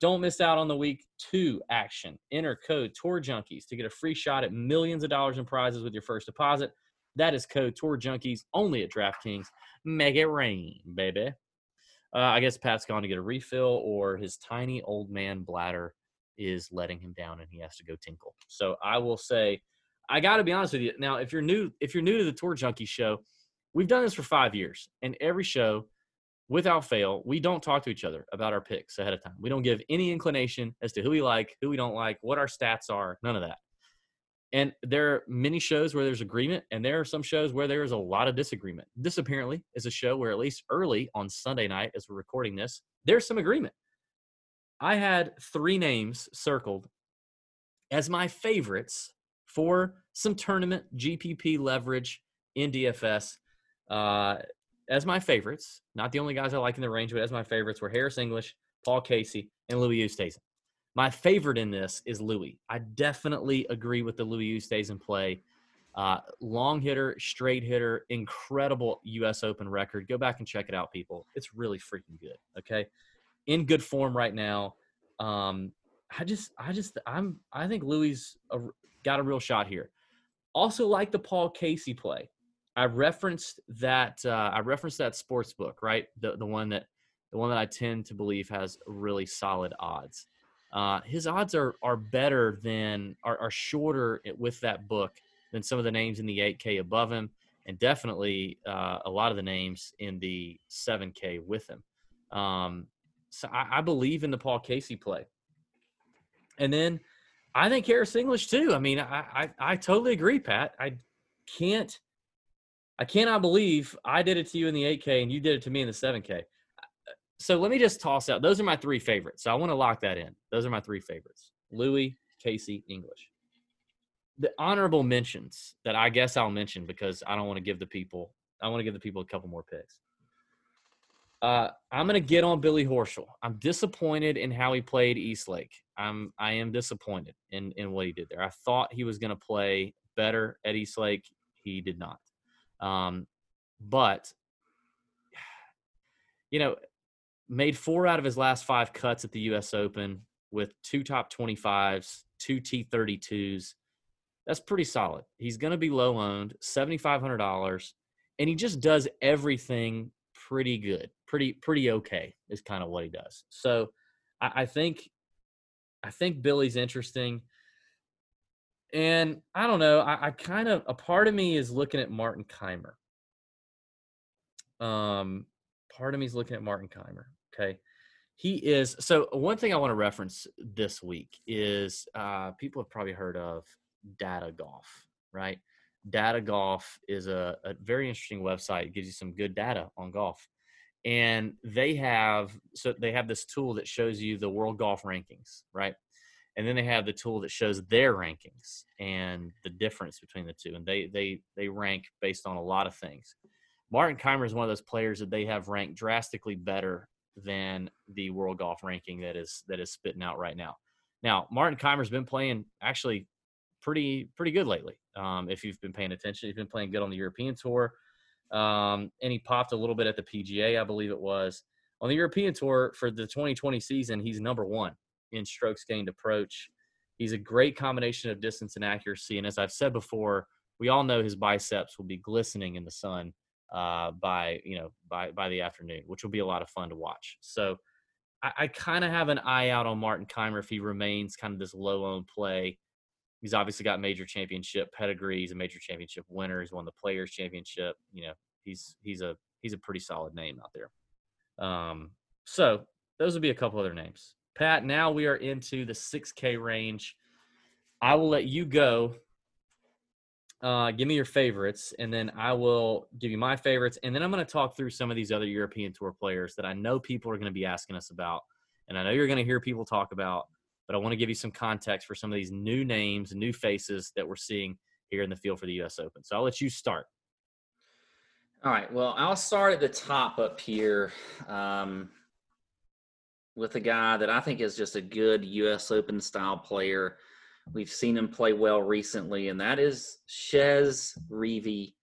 Speaker 1: Don't miss out on the week two action. Enter code Tour Junkies to get a free shot at millions of dollars in prizes with your first deposit. That is code Tour Junkies only at DraftKings. Make it rain, baby. Uh, I guess Pat's gone to get a refill, or his tiny old man bladder is letting him down, and he has to go tinkle. So I will say, I got to be honest with you. Now, if you're new, if you're new to the Tour Junkie show, we've done this for five years, and every show, without fail, we don't talk to each other about our picks ahead of time. We don't give any inclination as to who we like, who we don't like, what our stats are, none of that. And there are many shows where there's agreement, and there are some shows where there is a lot of disagreement. This apparently is a show where, at least early on Sunday night, as we're recording this, there's some agreement. I had three names circled as my favorites for some tournament GPP leverage in DFS. Uh, as my favorites, not the only guys I like in the range, but as my favorites were Harris English, Paul Casey, and Louis Oosthuizen. My favorite in this is Louis. I definitely agree with the Louis Oosthuizen play. Uh, long hitter, straight hitter, incredible U.S. Open record. Go back and check it out, people. It's really freaking good. Okay, in good form right now. Um, I just, I just, I'm, I think Louis got a real shot here. Also, like the Paul Casey play, I referenced that. Uh, I referenced that sports book, right? The the one that, the one that I tend to believe has really solid odds. Uh, his odds are are better than are, are shorter with that book than some of the names in the 8K above him, and definitely uh, a lot of the names in the 7K with him. Um, so I, I, believe in the Paul Casey play, and then I think Harris English too. I mean, I, I I totally agree, Pat. I can't. I cannot believe I did it to you in the 8K and you did it to me in the 7K so let me just toss out. Those are my three favorites. So I want to lock that in. Those are my three favorites: Louis, Casey, English. The honorable mentions that I guess I'll mention because I don't want to give the people. I want to give the people a couple more picks. Uh, I'm going to get on Billy Horschel. I'm disappointed in how he played East Lake. I'm I am disappointed in in what he did there. I thought he was going to play better at East Lake. He did not. Um, but you know, made four out of his last five cuts at the U.S. Open with two top 25s, two T32s. That's pretty solid. He's going to be low owned, $7,500, and he just does everything pretty good, pretty pretty okay is kind of what he does. So I, I think I think Billy's interesting. And I don't know, I, I kind of a part of me is looking at Martin Kaymer. Um, part of me is looking at Martin Kaymer. Okay. He is so one thing I want to reference this week is uh, people have probably heard of Data Golf, right? Data Golf is a, a very interesting website. It gives you some good data on golf. And they have so they have this tool that shows you the world golf rankings, right? And then they have the tool that shows their rankings and the difference between the two. And they they they rank based on a lot of things. Martin Kaymer is one of those players that they have ranked drastically better than the world golf ranking that is that is spitting out right now. Now, Martin Kaymer's been playing actually pretty pretty good lately. Um, if you've been paying attention, he's been playing good on the European tour, um, and he popped a little bit at the PGA, I believe it was. On the European tour for the 2020 season, he's number one in strokes gained approach. He's a great combination of distance and accuracy, and as I've said before, we all know his biceps will be glistening in the sun uh, by you know by by the afternoon, which will be a lot of fun to watch. So I, I kind of have an eye out on Martin Kaymer if he remains kind of this low owned play. He's obviously got major championship pedigree. He's a major championship winner. He's won the Players Championship. You know, he's he's a he's a pretty solid name out there. Um, so those would be a couple other names. Pat, now we are into the 6K range. I will let you go. Uh, give me your favorites, and then I will give you my favorites. And then I'm going to talk through some of these other European Tour players that I know people are going to be asking us about. And I know you're going to hear people talk about, but I want to give you some context for some of these new names new faces that we're seeing here in the field for the U.S. Open. So I'll let you start.
Speaker 2: All right. Well, I'll start at the top up here um, with a guy that I think is just a good U.S. Open style player. We've seen him play well recently, and that is Chez Reavie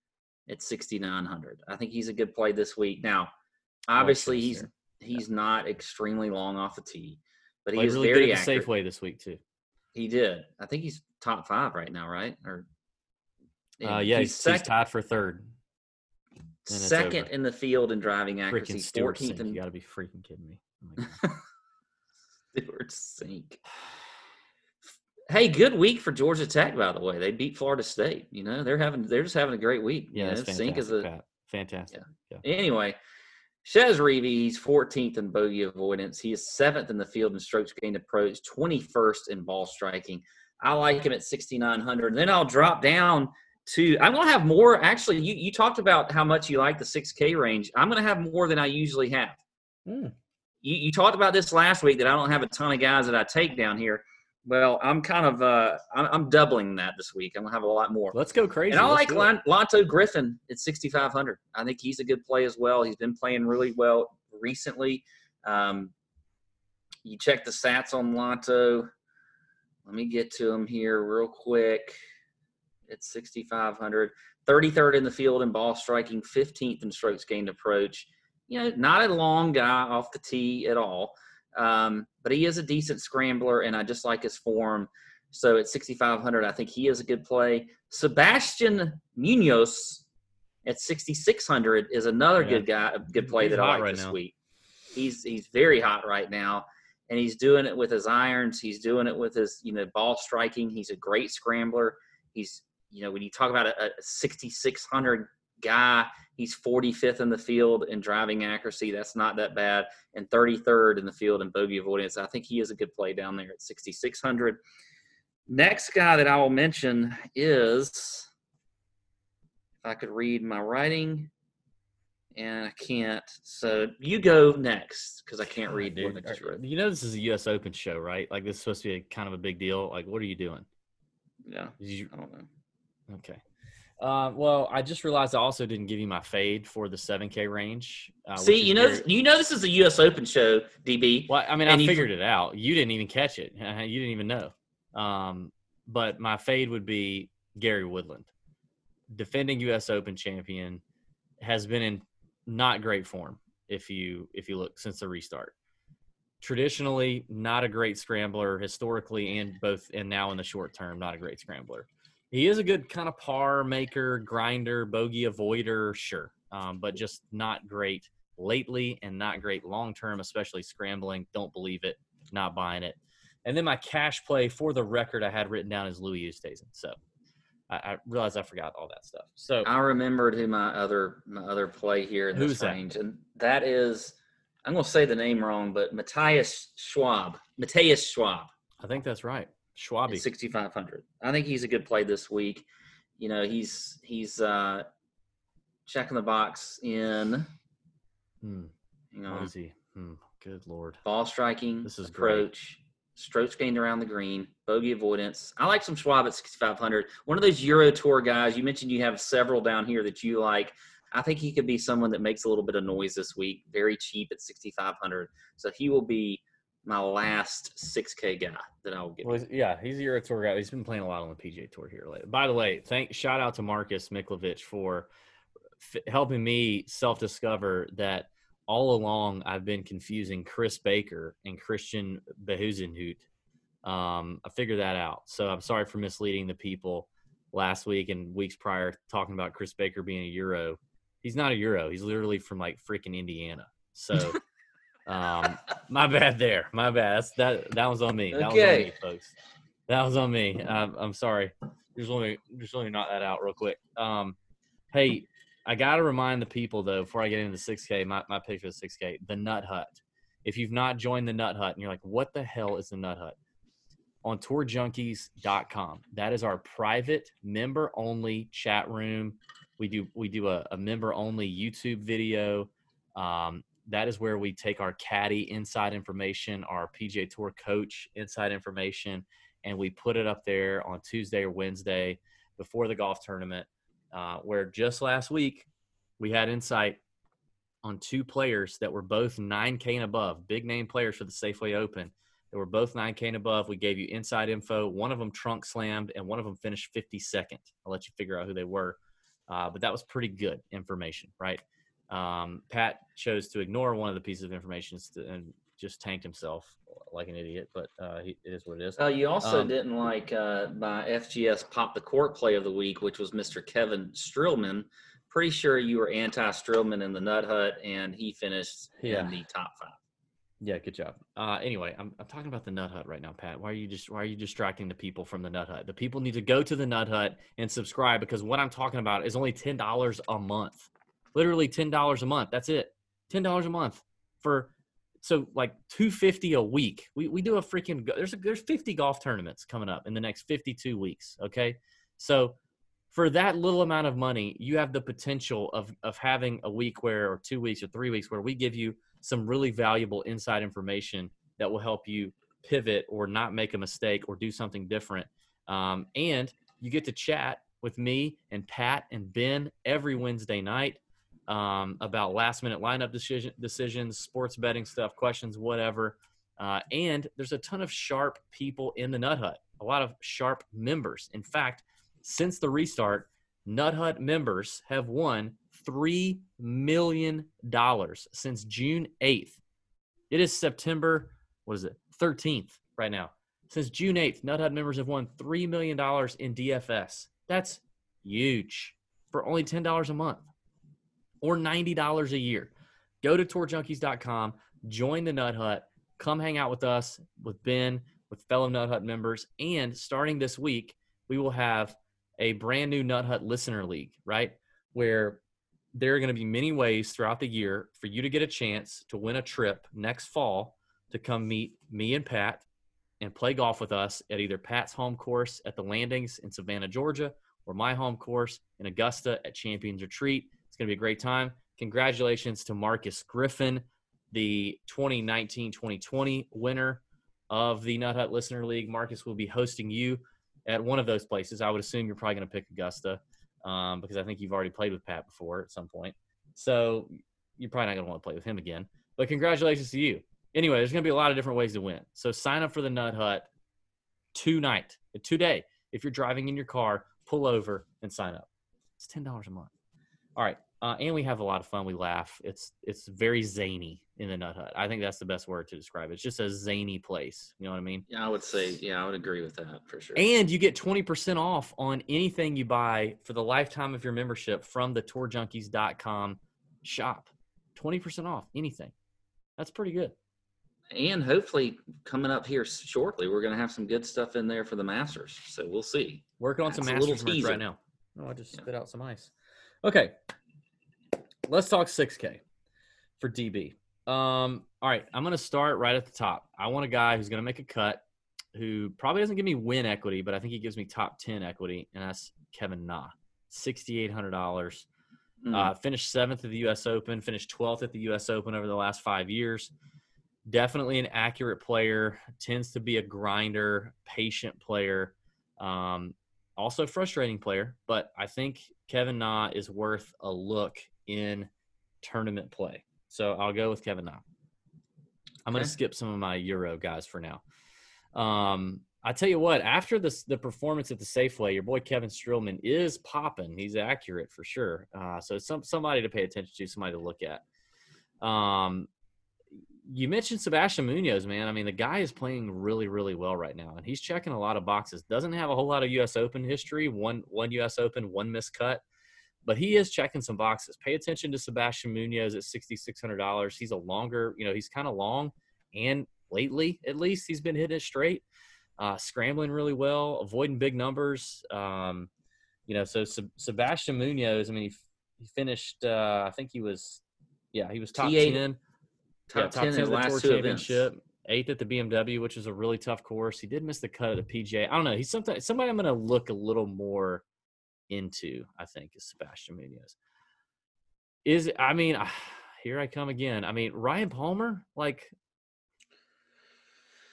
Speaker 2: at 6,900. I think he's a good play this week. Now, obviously, he's he's not extremely long off the tee, but he's really very good
Speaker 1: accurate. Safeway this week too.
Speaker 2: He did. I think he's top five right now, right? Or
Speaker 1: uh, yeah, he's, he's, he's tied for third.
Speaker 2: Second in the field in driving accuracy.
Speaker 1: Fourteenth. In... You got to be freaking kidding me.
Speaker 2: Oh Stewart Cink. Hey, good week for Georgia Tech, by the way. They beat Florida State. You know, they're having they're just having a great week.
Speaker 1: Yeah,
Speaker 2: you know,
Speaker 1: Cink is a Pat. fantastic.
Speaker 2: Yeah. yeah. Anyway, Chez Reavie, he's 14th in bogey avoidance. He is seventh in the field in strokes gained approach, 21st in ball striking. I like him at 6,900. Then I'll drop down to, I'm going to have more. Actually, you, you talked about how much you like the 6K range. I'm going to have more than I usually have. Mm. You, you talked about this last week that I don't have a ton of guys that I take down here. Well, I'm kind of uh, I'm, I'm, doubling that this week. I'm gonna have a lot more.
Speaker 1: Let's go crazy.
Speaker 2: And I
Speaker 1: Let's
Speaker 2: like Lanto Griffin at 6,500. I think he's a good play as well. He's been playing really well recently. Um, you check the stats on Lanto. Let me get to him here real quick. It's 6,500. 33rd in the field in ball striking, 15th in strokes gained approach. You know, not a long guy off the tee at all. Um, but he is a decent scrambler, and I just like his form. So at 6,500, I think he is a good play. Sebastian Munoz at 6,600 is another yeah. good guy, a good play he's that I like right this now. week. He's he's very hot right now, and he's doing it with his irons. He's doing it with his you know ball striking. He's a great scrambler. He's you know when you talk about a, a 6,600 guy. He's 45th in the field in driving accuracy. That's not that bad. And 33rd in the field in bogey avoidance. I think he is a good play down there at 6,600. Next guy that I will mention is, if I could read my writing, and I can't. So you go next because I can't read.
Speaker 1: Dude, you know this is a U.S. Open show, right? Like this is supposed to be a, kind of a big deal. Like, what are you doing?
Speaker 2: Yeah, you, I don't know.
Speaker 1: Okay. Uh, well, I just realized I also didn't give you my fade for the 7K range.
Speaker 2: Uh, See, you know, very... you know, this is a U.S. Open show, DB.
Speaker 1: Well, I mean, I figured it out. You didn't even catch it. You didn't even know. Um, but my fade would be Gary Woodland, defending U.S. Open champion, has been in not great form. If you if you look since the restart, traditionally not a great scrambler historically, and both and now in the short term, not a great scrambler he is a good kind of par maker, grinder, bogey avoider, sure, um, but just not great lately and not great long term, especially scrambling. Don't believe it, not buying it. And then my cash play for the record I had written down is Louis Oosthuizen. So I, I realized I forgot all that stuff. So
Speaker 2: I remembered who my other my other play here in this range, that? and that is I'm going to say the name wrong, but Matthias Schwab. Matthias Schwab.
Speaker 1: I think that's right. Schwabi.
Speaker 2: 6,500. I think he's a good play this week. You know, he's he's uh, checking the box in.
Speaker 1: Hmm. You know, what is he? Hmm. Good lord.
Speaker 2: Ball striking. This is approach. Great. Strokes gained around the green. Bogey avoidance. I like some Schwab at 6,500. One of those Euro Tour guys. You mentioned you have several down here that you like. I think he could be someone that makes a little bit of noise this week. Very cheap at 6,500. So he will be my last 6K guy that I'll get.
Speaker 1: Well, yeah, he's a Euro Tour guy. He's been playing a lot on the PGA Tour here lately. By the way, thank shout out to Marcus Miklovich for f- helping me self discover that all along I've been confusing Chris Baker and Christian Bezuidenhout. Um, I figured that out. So I'm sorry for misleading the people last week and weeks prior talking about Chris Baker being a Euro. He's not a Euro. He's literally from like freaking Indiana. So Um, my bad there. My bad. That's, that that was on me. That okay. was on me, folks. That was on me. I'm, I'm sorry. Just let me just let me knock that out real quick. Um, hey, I got to remind the people though before I get into the 6K, my my pick for the 6K, the Nut Hut. If you've not joined the Nut Hut and you're like, what the hell is the Nut Hut? On tourjunkies.com. That is our private member only chat room. We do we do a, a member only YouTube video. Um, that is where we take our caddy inside information, our PGA Tour coach inside information, and we put it up there on Tuesday or Wednesday before the golf tournament. Uh, where just last week we had insight on two players that were both 9K and above, big name players for the Safeway Open. They were both 9K and above. We gave you inside info. One of them trunk slammed, and one of them finished 52nd. I'll let you figure out who they were. Uh, but that was pretty good information, right? Um, Pat chose to ignore one of the pieces of information and just tanked himself like an idiot, but uh, he, it is what it is.
Speaker 2: Uh, you also um, didn't like uh, my FGS Pop the Cork play of the week, which was Mr. Kevin Streelman. Pretty sure you were anti Streelman in the Nut Hut, and he finished yeah. in the top five.
Speaker 1: Yeah, good job. Uh, anyway, I'm, I'm talking about the Nut Hut right now, Pat. Why are you just why are you distracting the people from the Nut Hut? The people need to go to the Nut Hut and subscribe because what I'm talking about is only ten dollars a month. Literally ten dollars a month. That's it. Ten dollars a month for so like 250 a week. We we do a freaking there's a, there's 50 golf tournaments coming up in the next 52 weeks. Okay, so for that little amount of money, you have the potential of of having a week where or two weeks or three weeks where we give you some really valuable inside information that will help you pivot or not make a mistake or do something different. Um, and you get to chat with me and Pat and Ben every Wednesday night um, about last minute lineup decision, decisions, sports betting stuff, questions, whatever. Uh, and there's a ton of sharp people in the Nut Hut, a lot of sharp members. In fact, since the restart, Nut Hut members have won $3 million since June 8th. It is September, what is it, 13th right now. Since June 8th, Nut Hut members have won $3 million in DFS. That's huge for only $10 a month or $90 a year. Go to tourjunkies.com, join the Nut Hut, come hang out with us, with Ben, with fellow Nut Hut members. And starting this week, we will have a brand new Nut Hut listener league, right? Where there are going to be many ways throughout the year for you to get a chance to win a trip next fall to come meet me and Pat and play golf with us at either Pat's home course at the Landings in Savannah, Georgia, or my home course in Augusta at Champions Retreat going to be a great time. Congratulations to Marcus Griffin, the 2019 2020 winner of the Nut Hut Listener League. Marcus will be hosting you at one of those places. I would assume you're probably going to pick Augusta um, because I think you've already played with Pat before at some point. So you're probably not going to want to play with him again. But congratulations to you. Anyway, there's going to be a lot of different ways to win. So sign up for the Nut Hut tonight, today. If you're driving in your car, pull over and sign up. It's ten dollars a month. All right. Uh, and we have a lot of fun. We laugh. It's it's very zany in the Nut Hut. I think that's the best word to describe it. It's just a zany place. You know what I mean?
Speaker 2: Yeah, I would say. Yeah, I would agree with that for sure.
Speaker 1: And you get twenty percent off on anything you buy for the lifetime of your membership from the TourJunkies.com shop. Twenty percent off anything. That's pretty good.
Speaker 2: And hopefully, coming up here shortly, we're going to have some good stuff in there for the Masters. So we'll see.
Speaker 1: Working on that's some Masters right now. Oh, I just yeah. spit out some ice. Okay, let's talk 6K for DB. Um, all right, I'm going to start right at the top. I want a guy who's going to make a cut, who probably doesn't give me win equity, but I think he gives me top 10 equity, and that's Kevin Na, $6,800. Mm. Uh, finished seventh at the U.S. Open, finished 12th at the U.S. Open over the last five years. Definitely an accurate player, tends to be a grinder, patient player. Um, also frustrating player, but I think Kevin Na is worth a look in tournament play. So I'll go with Kevin Na. I'm going to skip some of my Euro guys for now. Um, I tell you what, after this, the performance at the Safeway, your boy Kevin Streelman is popping. He's accurate for sure. Uh, so some somebody to pay attention to, somebody to look at. Um, you mentioned Sebastian Munoz, man. I mean, the guy is playing really, really well right now, and he's checking a lot of boxes. Doesn't have a whole lot of U.S. Open history. One, one U.S. Open, one miscut but he is checking some boxes. Pay attention to Sebastian Munoz at sixty six hundred dollars. He's a longer, you know, he's kind of long, and lately at least he's been hitting it straight, uh, scrambling really well, avoiding big numbers. Um, you know, so Sebastian Munoz. I mean, he, he finished. Uh, I think he was. Yeah, he was top T8, ten. Top, yeah, top 10, 10 of the Tour Championship. Events. Eighth at the BMW, which is a really tough course. He did miss the cut at the PGA. I don't know. He's something. Somebody I'm going to look a little more into. I think is Sebastian Munoz. Is I mean, here I come again. I mean, Ryan Palmer, like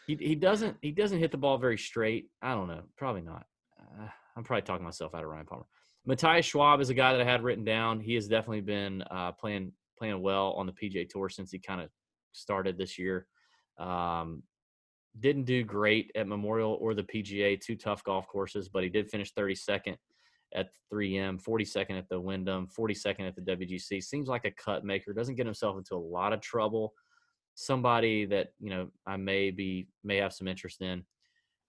Speaker 1: he he doesn't he doesn't hit the ball very straight. I don't know. Probably not. Uh, I'm probably talking myself out of Ryan Palmer. Matthias Schwab is a guy that I had written down. He has definitely been uh, playing playing well on the PGA Tour since he kind of started this year. Um, didn't do great at Memorial or the PGA, two tough golf courses, but he did finish 32nd at 3M, 42nd at the Wyndham, 42nd at the WGC. Seems like a cut maker. Doesn't get himself into a lot of trouble. Somebody that you know I may be may have some interest in.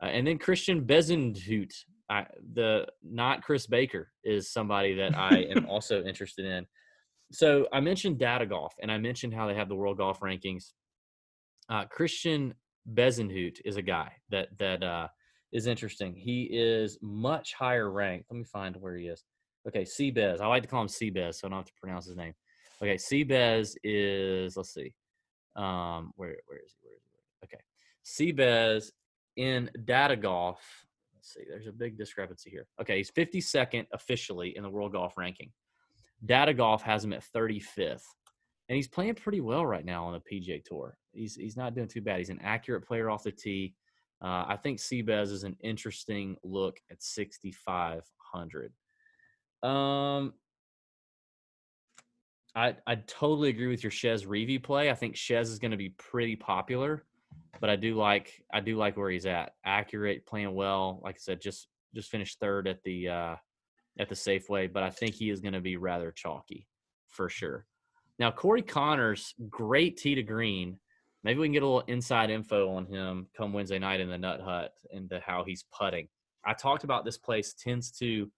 Speaker 1: Uh, and then Christiaan Bezuidenhout, I, the not Chris Baker is somebody that I am also interested in. So I mentioned Data Golf, and I mentioned how they have the World Golf Rankings. Uh, Christiaan Bezuidenhout is a guy that that uh, is interesting. He is much higher ranked. Let me find where he is. Okay, Seabez. I like to call him Seabez, so I don't have to pronounce his name. Okay, Seabez is let's see. Um, where where is he? Where is he? Okay, Seabez in data golf. Let's see. There's a big discrepancy here. Okay, he's 52nd officially in the world golf ranking. Data golf has him at 35th, and he's playing pretty well right now on the PGA Tour. He's he's not doing too bad. He's an accurate player off the tee. Uh, I think Seabez is an interesting look at 6,500. Um, I I totally agree with your Chez Reavie play. I think Chez is going to be pretty popular, but I do like I do like where he's at. Accurate, playing well. Like I said, just just finished third at the uh, at the Safeway, but I think he is going to be rather chalky for sure. Now Corey Conners, great tee to green maybe we can get a little inside info on him come Wednesday night in the Nut Hut into how he's putting. I talked about this place tends to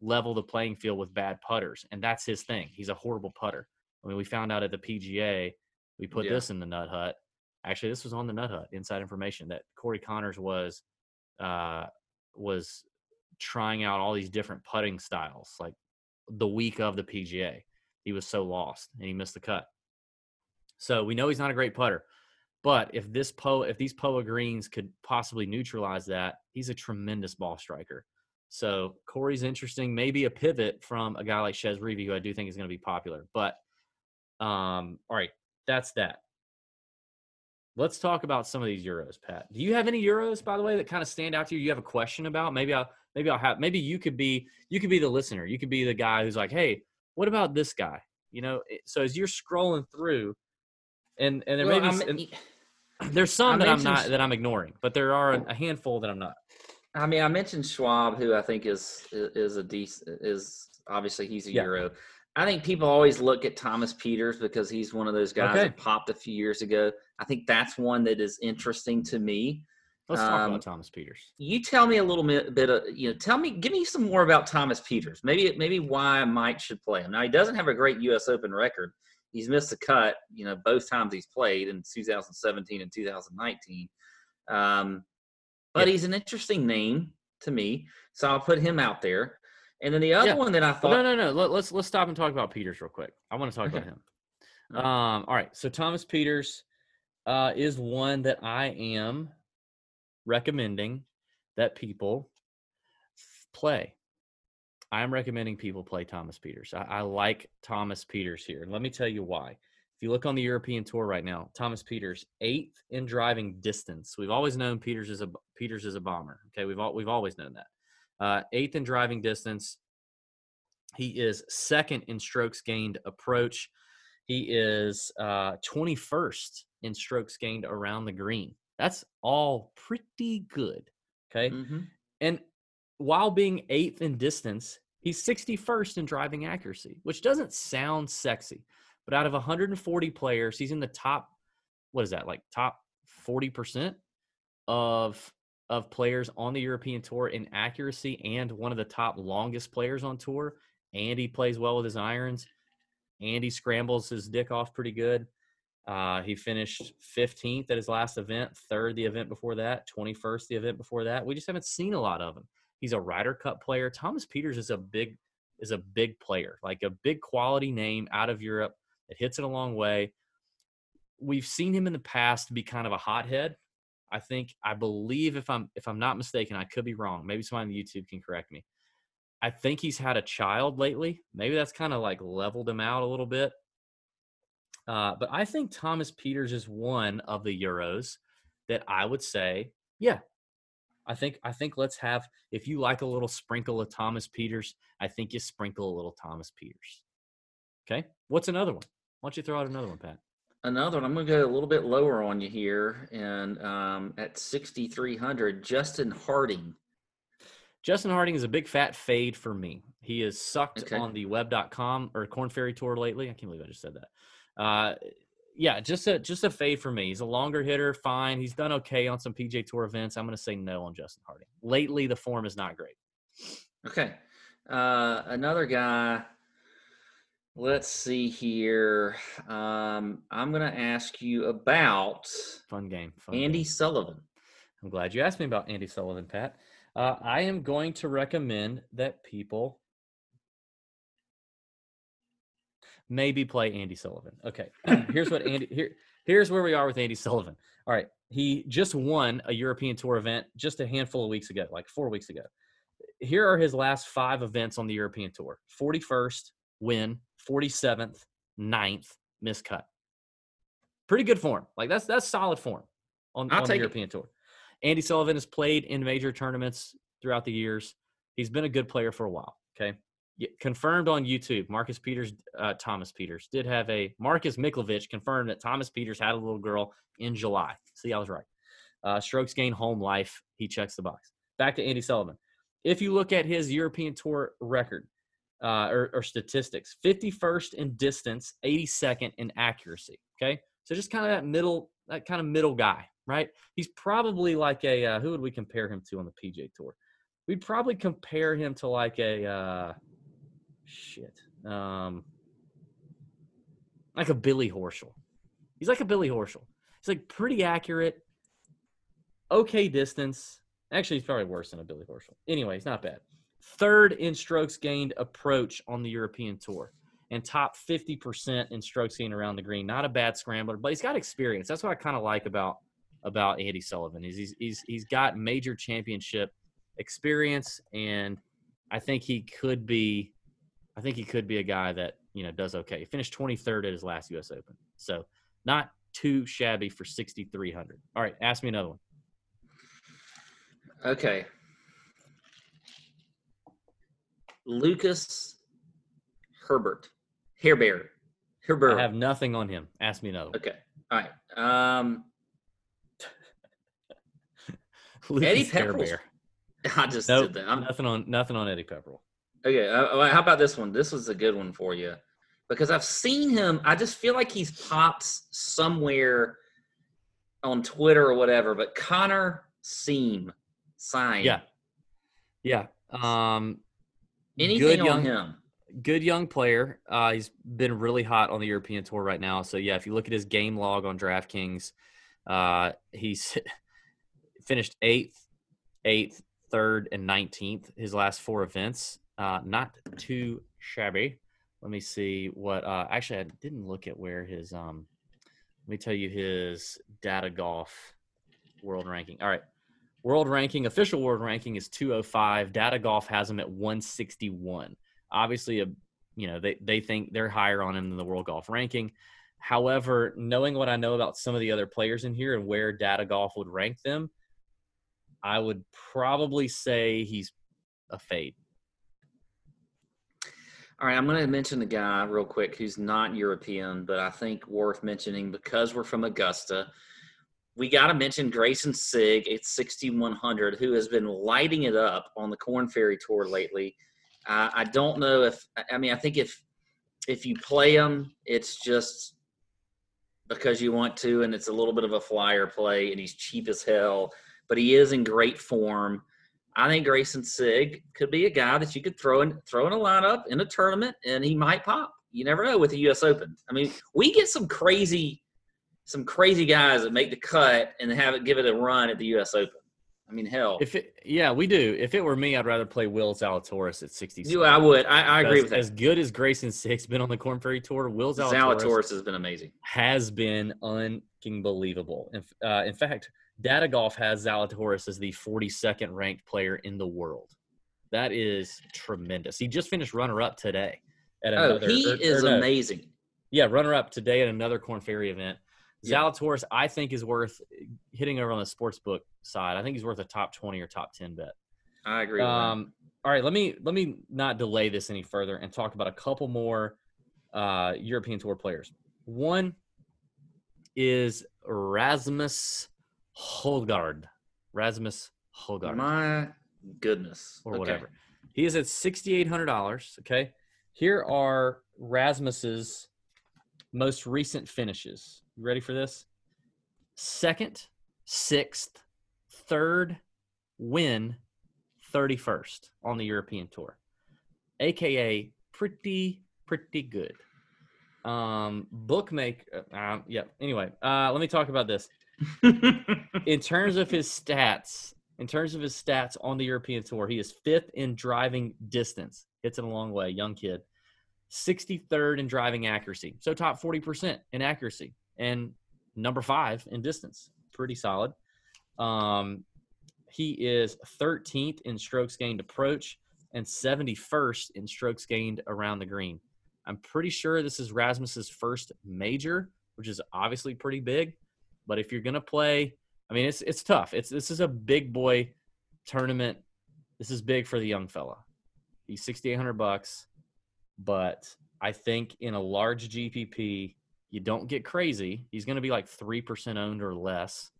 Speaker 1: level the playing field with bad putters, and that's his thing. He's a horrible putter. I mean, we found out at the PGA, we put yeah. this in the Nut Hut. Actually, this was on the Nut Hut inside information that Corey Conners was uh, was trying out all these different putting styles, like the week of the PGA. He was so lost and he missed the cut. So we know he's not a great putter. But if this Po, if these Poa greens could possibly neutralize that, he's a tremendous ball striker. So Corey's interesting. Maybe a pivot from a guy like Chez Reavie, who I do think is going to be popular. But um, all right, that's that. Let's talk about some of these euros, Pat. Do you have any euros, by the way, that kind of stand out to you? You have a question about? Maybe I'll maybe I'll have maybe you could be you could be the listener. You could be the guy who's like, hey, what about this guy? You know, so as you're scrolling through, and and there well, may be. There's some I that I'm not that I'm ignoring, but there are a handful that I'm not.
Speaker 2: I mean, I mentioned Schwab, who I think is is a decent is obviously he's a yeah. Euro. I think people always look at Thomas Pieters because he's one of those guys okay. that popped a few years ago. I think that's one that is interesting to me.
Speaker 1: Let's talk um, about Thomas Pieters.
Speaker 2: You tell me a little bit, bit of, you know, tell me, give me some more about Thomas Pieters. Maybe, maybe why Mike should play him. Now he doesn't have a great U.S. Open record, he's missed a cut, you know, both times he's played in 2017 and 2019. Um, but yeah. he's an interesting name to me, so I'll put him out there. And then the other yeah. one that I thought,
Speaker 1: no, no, no. Let, us let's, let's stop and talk about Pieters real quick. I want to talk about him. Um, all right, so Thomas Pieters uh, is one that I am recommending that people play. I'm recommending people play Thomas Pieters. I, I, like Thomas Pieters here. And let me tell you why. If you look on the European tour right now, Thomas Pieters eighth in driving distance. We've always known Pieters is a Pieters is a bomber. Okay, we've all, we've always known that. Uh, eighth in driving distance. He is second in strokes gained approach. He is uh, 21st in strokes gained around the green. That's all pretty good. Okay. Mm-hmm. And while being eighth in distance, he's 61st in driving accuracy, which doesn't sound sexy. But out of 140 players, he's in the top, what is that, like top 40% of of players on the European tour in accuracy and one of the top longest players on tour. And he plays well with his irons. And he scrambles his dick off pretty good. Uh, he finished 15th at his last event, third the event before that, 21st the event before that. We just haven't seen a lot of him. He's a Ryder Cup player. Thomas Pieters is a big is a big player, like a big quality name out of Europe that hits it a long way. We've seen him in the past to be kind of a hothead. I think I believe if I'm if I'm not mistaken, I could be wrong. Maybe someone on YouTube can correct me. I think he's had a child lately. Maybe that's kind of like leveled him out a little bit. Uh, but I think Thomas Pieters is one of the Euros that I would say, yeah, I think I think let's have if you like a little sprinkle of Thomas Pieters, I think you sprinkle a little Thomas Pieters. Okay. What's another one? Why don't you throw out another one, Pat?
Speaker 2: Another one. I'm going to go a little bit lower on you here, and um, at 6,300, Justin Harding.
Speaker 1: Justin Harding is a big fat fade for me. He has sucked okay. on the web.com or Korn Ferry Tour lately. I can't believe I just said that. Uh, yeah, just a just a fade for me. He's a longer hitter, fine. He's done okay on some PJ Tour events. I'm going to say no on Justin Harding. Lately, the form is not great.
Speaker 2: Okay, uh, another guy. Let's see here. Um, I'm going to ask you about
Speaker 1: fun game. Fun
Speaker 2: Andy
Speaker 1: game.
Speaker 2: Sullivan.
Speaker 1: I'm glad you asked me about Andy Sullivan, Pat. Uh, I am going to recommend that people maybe play Andy Sullivan. Okay, here's what Andy here. Here's where we are with Andy Sullivan. All right, he just won a European Tour event just a handful of weeks ago, like four weeks ago. Here are his last five events on the European Tour: 41st win, 47th, 9th miscut. Pretty good form. Like that's that's solid form on, on the European it. Tour. Andy Sullivan has played in major tournaments throughout the years. He's been a good player for a while. Okay confirmed on YouTube. Marcus Peters, uh, Thomas Pieters did have a Marcus Miklovich confirmed that Thomas Pieters had a little girl in July. See, I was right. Uh, strokes gain home life. He checks the box. Back to Andy Sullivan. If you look at his European Tour record uh, or, or statistics, 51st in distance, 82nd in accuracy. Okay, so just kind of that middle, that kind of middle guy, right? He's probably like a uh, who would we compare him to on the PJ Tour? We'd probably compare him to like a uh, shit. Um, like a Billy Horschel. He's like a Billy Horschel. He's like pretty accurate, okay distance. Actually, he's probably worse than a Billy Horschel. Anyway, he's not bad. Third in strokes gained approach on the European Tour and top 50% in strokes gained around the green. Not a bad scrambler, but he's got experience. That's what I kind of like about about Andy Sullivan. Is he's, he's he's got major championship experience and I think he could be I think he could be a guy that you know does okay. He finished 23rd at his last U.S. Open, so not too shabby for 6,300. All right, ask me another one.
Speaker 2: Okay. Lucas Herbert. Herbert.
Speaker 1: Herbert. I have nothing on him. Ask me another one.
Speaker 2: Okay. All right. Um, Eddie Pepperell. I just
Speaker 1: nope, did that. I'm, nothing on nothing on Eddie Pepperell.
Speaker 2: Okay, uh, how about this one? This was a good one for you because I've seen him. I just feel like he's popped somewhere on Twitter or whatever. But Connor Seam, sign.
Speaker 1: Yeah, yeah. Um,
Speaker 2: anything on young, him?
Speaker 1: Good young player. Uh, he's been really hot on the European tour right now. So yeah, if you look at his game log on DraftKings, uh, he's finished eighth, eighth, third, and nineteenth his last four events. Uh, not too shabby. Let me see what. Uh, actually, I didn't look at where his. Um, let me tell you his data golf world ranking. All right, world ranking, official world ranking is 205. Data golf has him at 161. Obviously, a you know they they think they're higher on him than the world golf ranking. However, knowing what I know about some of the other players in here and where data golf would rank them, I would probably say he's a fade.
Speaker 2: All right, I'm going to mention a guy real quick who's not European, but I think worth mentioning because we're from Augusta. We got to mention Greyson Sigg at 6,100, who has been lighting it up on the Korn Ferry Tour lately. Uh, I don't know if I mean I think if if you play him, it's just because you want to, and it's a little bit of a flyer play, and he's cheap as hell, but he is in great form. I think Greyson Sigg could be a guy that you could throw in throw in a lineup in a tournament and he might pop. You never know with the US Open. I mean, we get some crazy some crazy guys that make the cut and have it give it a run at the US Open. I mean, hell.
Speaker 1: If it, yeah, we do. If it were me, I'd rather play Will Zalatoris at 60.
Speaker 2: Yeah, I would. I, I agree with that.
Speaker 1: As good as Greyson Sigg's been on the Korn Ferry Tour, Will Zalatoris,
Speaker 2: Zalatoris has been amazing.
Speaker 1: Has been unbelievable. In, uh, in fact, Data Golf has Zalatoris as the 42nd ranked player in the world. That is tremendous. He just finished runner up today
Speaker 2: at oh, another. Oh, he or, is or no, amazing.
Speaker 1: Yeah, runner up today at another Korn Ferry event. Yeah. Zalatoris, I think, is worth hitting over on the sports book side. I think he's worth a top twenty or top ten bet.
Speaker 2: I agree.
Speaker 1: Um, all right, let me let me not delay this any further and talk about a couple more uh, European Tour players. One is Rasmus Højgaard. Rasmus Højgaard.
Speaker 2: My goodness.
Speaker 1: Or okay. whatever. He is at sixty eight hundred dollars. Okay. Here are Rasmus's most recent finishes. You ready for this? Second, sixth, third, win, 31st on the European tour. AKA pretty, pretty good. Um, bookmaker, uh, yeah. Anyway, uh, let me talk about this. In terms of his stats, in terms of his stats on the European tour, he is fifth in driving distance. Hits it a long way, young kid. 63rd in driving accuracy. So top 40% in accuracy and number five in distance. Pretty solid. Um, he is 13th in strokes gained approach and 71st in strokes gained around the green. I'm pretty sure this is Rasmus's first major, which is obviously pretty big. But if you're gonna play, I mean, it's it's tough. It's this is a big boy tournament. This is big for the young fella. He's 6,800 bucks. But I think in a large GPP, you don't get crazy. He's going to be like three percent owned or less.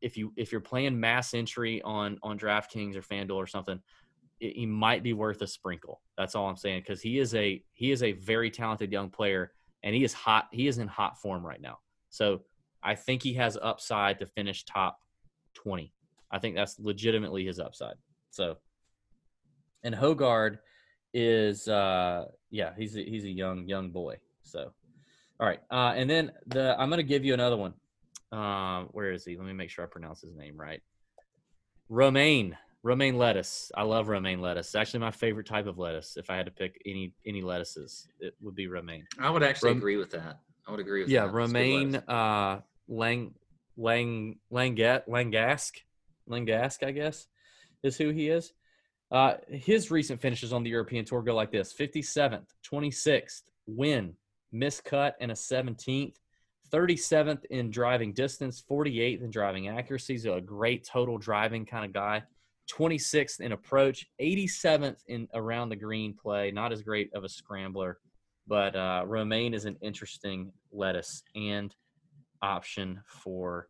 Speaker 1: If you if you're playing mass entry on on DraftKings or FanDuel or something, it, he might be worth a sprinkle. That's all I'm saying because he is a he is a very talented young player and he is hot. He is in hot form right now. So I think he has upside to finish top twenty. I think that's legitimately his upside. So, and Højgaard is uh yeah he's a, he's a young young boy. So all right uh and then the i'm gonna give you another one. Uh, where is he? Let me make sure i pronounce his name right. Romaine romaine lettuce. I love romaine lettuce. It's actually my favorite type of lettuce. If i had to pick any any lettuces it would be romaine.
Speaker 2: I would actually Rom- agree with that. I would agree with
Speaker 1: yeah that. romaine uh lang lang langat Langasque Langasque i guess is who he is uh, his recent finishes on the European Tour go like this 57th, 26th, win, miscut, and a 17th. 37th in driving distance, 48th in driving accuracy. He's a great total driving kind of guy. 26th in approach, 87th in around the green play. Not as great of a scrambler, but uh, Romaine is an interesting lettuce and option for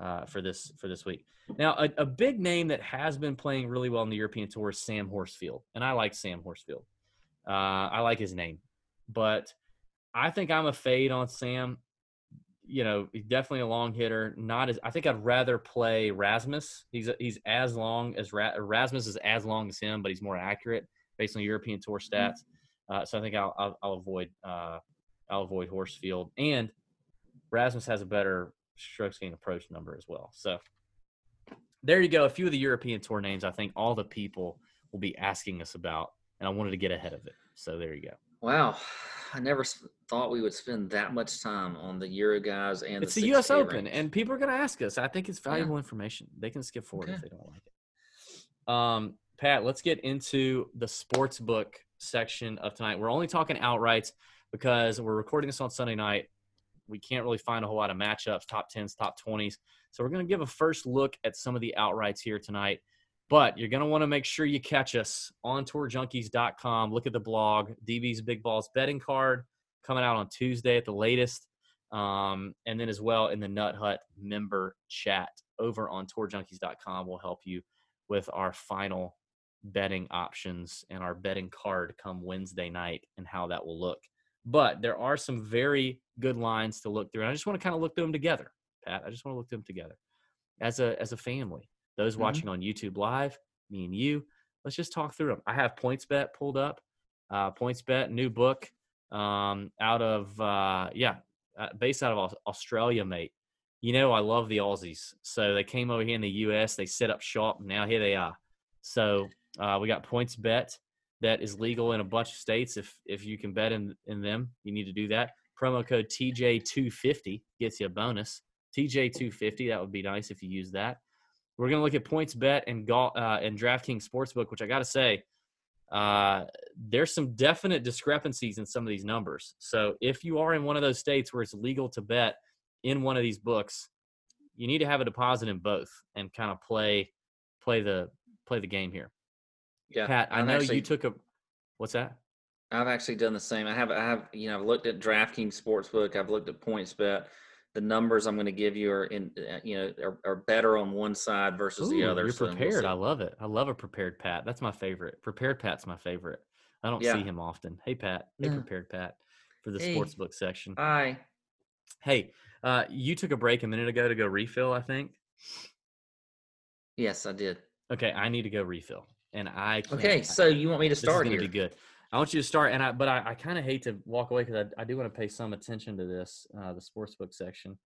Speaker 1: uh, for this for this week. Now, a, a, big name that has been playing really well in the European Tour is Sam Horsfield, and I like Sam Horsfield. Uh, I like his name, but I think I'm a fade on Sam. You know, he's definitely a long hitter. Not as I think I'd rather play Rasmus. He's he's as long as Ra- Rasmus is as long as him, but he's more accurate based on European Tour mm-hmm. stats. Uh, so I think I'll I'll, I'll avoid uh, I'll avoid Horsfield and Rasmus has a better strokes gained approach number as well. So there you go. A few of the European tour names I think all the people will be asking us about, and I wanted to get ahead of it. So there you go.
Speaker 2: Wow. I never thought we would spend that much time on the Euro guys and
Speaker 1: it's the, the U.S. Open, range. and people are going to ask us. I think it's valuable yeah. information. They can skip forward okay. if they don't like it. Um, Pat, let's get into the sports book section of tonight. We're only talking outrights because we're recording this on Sunday night we can't really find a whole lot of matchups, top 10s, top 20s. So we're going to give a first look at some of the outrights here tonight. But you're going to want to make sure you catch us on tourjunkies.com. Look at the blog, DB's Big Balls betting card coming out on Tuesday at the latest. Um, and then as well in the Nut Hut member chat over on tourjunkies.com will help you with our final betting options and our betting card come Wednesday night and how that will look. But there are some very good lines to look through. And I just want to kind of look through them together, Pat. I just want to look through them together as a as a family. Those mm-hmm. watching on YouTube Live, me and you, let's just talk through them. I have PointsBet pulled up. Uh, PointsBet, new book um, out of uh, yeah, uh, based out of Australia, mate. you know, I love the Aussies. So they came over here in the U.S. They set up shop. Now here they are. So uh, we got PointsBet that is legal in a bunch of states. If if you can bet in in them, you need to do that. Promo code TJ250 gets you a bonus. TJ250. That would be nice if you use that. We're gonna look at PointsBet and golf uh, and DraftKings Sportsbook, which I got to say, uh, there's some definite discrepancies in some of these numbers. So if you are in one of those states where it's legal to bet in one of these books, you need to have a deposit in both and kind of play play the play the game here. Yeah, Pat, I i know actually, you took a. What's that?
Speaker 2: I've actually done the same. I have, I have, you know, I've looked at DraftKings Sportsbook. I've looked at PointsBet. The numbers I'm going to give you are in, uh, you know, are, are better on one side versus Ooh, the other.
Speaker 1: You're so prepared. We'll I love it. I love a prepared Pat. That's my favorite. Prepared Pat's my favorite. I don't yeah. see him often. Hey Pat. Hey prepared Pat for the hey. sportsbook section.
Speaker 2: Hi.
Speaker 1: Hey, uh, you took a break a minute ago to go refill. I think.
Speaker 2: Yes, I did.
Speaker 1: Okay, I need to go refill and I
Speaker 2: okay. So you want me to start
Speaker 1: this
Speaker 2: is
Speaker 1: here? Be good. I want you to start, and I but I, I kind of hate to walk away because I, I do want to pay some attention to this uh, the sportsbook section.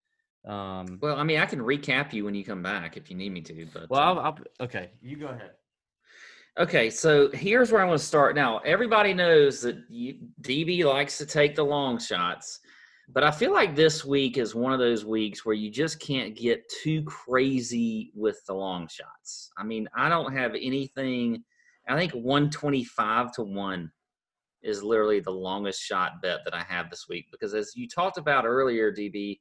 Speaker 2: Um, well, I mean, I can recap you when you come back if you need me to. But
Speaker 1: well, I'll, I'll, okay, you go ahead.
Speaker 2: Okay, so here's where I want to start. Now, everybody knows that you, DB likes to take the long shots, but I feel like this week is one of those weeks where you just can't get too crazy with the long shots. I mean, I don't have anything. I think 125 to 1 is literally the longest shot bet that I have this week because as you talked about earlier, DB,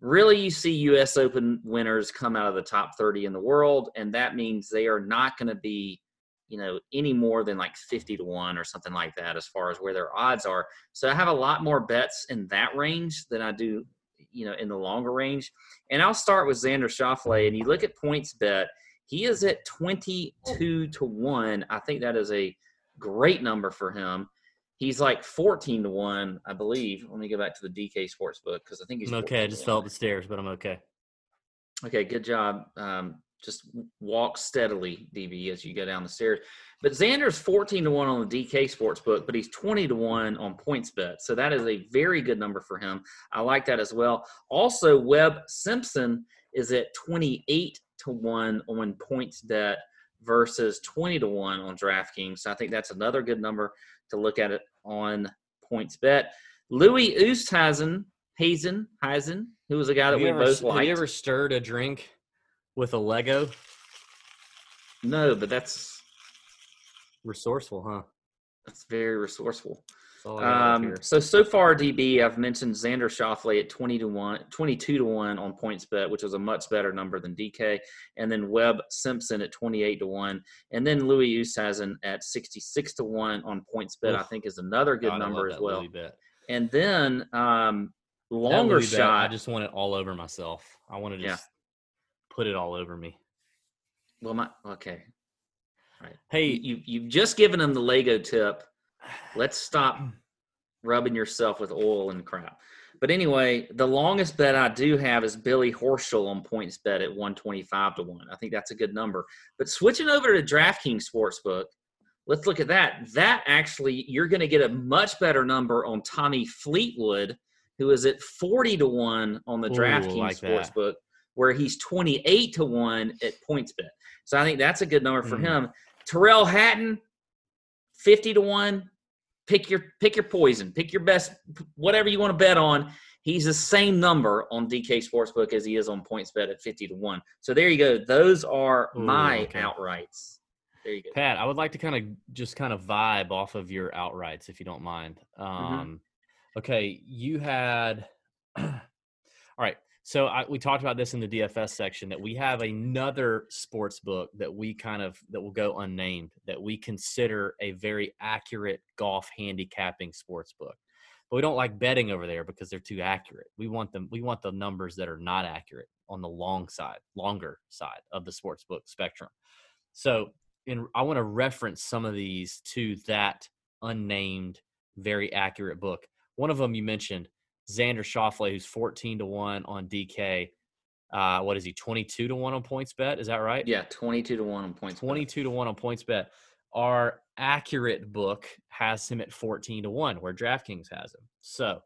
Speaker 2: really you see US Open winners come out of the top 30 in the world and that means they are not going to be you know, any more than like 50 to 1 or something like that as far as where their odds are. So I have a lot more bets in that range than I do, you know, in the longer range. And I'll start with Xander Schauffele. And you look at points bet, he is at 22 to 1. I think that is a great number for him. He's like 14 to 1, I believe. Let me go back to the DK Sportsbook because I think he's
Speaker 1: I'm okay. I just fell up the stairs, but I'm okay.
Speaker 2: Okay, good job. Um, just walk steadily, DB, as you go down the stairs. But Xander's 14 to 1 on the DK sports book, but he's 20 to 1 on points bet. So that is a very good number for him. I like that as well. Also, Webb Simpson is at 28 to 1 on points bet versus 20 to 1 on DraftKings. So I think that's another good number to look at it on points bet. Louis Oosthuizen, Hazen, Heisen, who was a guy that we
Speaker 1: ever,
Speaker 2: both liked.
Speaker 1: Have you ever stirred a drink with a Lego?
Speaker 2: No, but that's
Speaker 1: resourceful, huh?
Speaker 2: That's very resourceful. Um, so so far, DB, I've mentioned Xander Schauffele at twenty to one, 22 to one on PointsBet, which is a much better number than DK, and then Webb Simpson at twenty eight to one, and then Louis Oosthuizen at sixty six to one on PointsBet. Oof. I think is another good God, number as well. And then um, longer shot.
Speaker 1: I just want it all over myself. I want to just put it all over me.
Speaker 2: Well, my okay.
Speaker 1: Right. Hey,
Speaker 2: you you've just given them the Lego tip. Let's stop rubbing yourself with oil and crap. But anyway, the longest bet I do have is Billy Horschel on points bet at 125 to 1. I think that's a good number. But switching over to DraftKings Sportsbook, let's look at that. That actually, you're going to get a much better number on Tommy Fleetwood, who is at 40 to 1 on the DraftKings like Sportsbook where he's 28 to 1 at PointsBet. So I think that's a good number for mm. him. Tyrrell Hatton, 50 to 1. Pick your pick your poison. Pick your best whatever you want to bet on. He's the same number on DK Sportsbook as he is on PointsBet at 50 to 1. So there you go. Those are Ooh, my okay. outrights. There you go.
Speaker 1: Pat, I would like to kind of just kind of vibe off of your outrights if you don't mind. Mm-hmm. Um, mm-hmm. Okay, you had all right. So I, we talked about this in the DFS section that we have another sports book that we kind of that will go unnamed that we consider a very accurate golf handicapping sports book. But we don't like betting over there because they're too accurate. We want them we want the numbers that are not accurate on the long side, longer side of the sports book spectrum. So in I want to reference some of these to that unnamed very accurate book. One of them you mentioned Xander Schauffele, who's 14 to 1 on DK. Uh, what is he, 22 to 1 on points bet? Is that right?
Speaker 2: Yeah, 22 to 1 on PointsBet.
Speaker 1: 22 to 1 on PointsBet. Our accurate book has him at 14 to 1, where DraftKings has him. So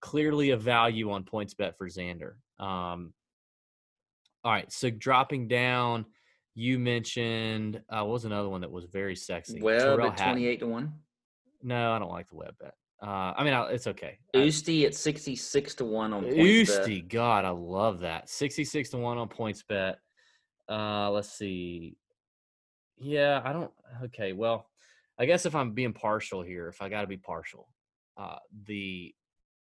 Speaker 1: clearly a value on points bet for Xander. Um, All right, so dropping down, you mentioned uh, what was another one that was very sexy?
Speaker 2: Webb at twenty-eight to one.
Speaker 1: No, I don't like the Webb bet. Uh, I mean, it's okay.
Speaker 2: Usti at sixty-six to one on
Speaker 1: Usti. God, I love that. Sixty-six to one on points bet. Uh, let's see. Yeah, I don't. Okay, well, I guess if I'm being partial here, if I got to be partial, uh, the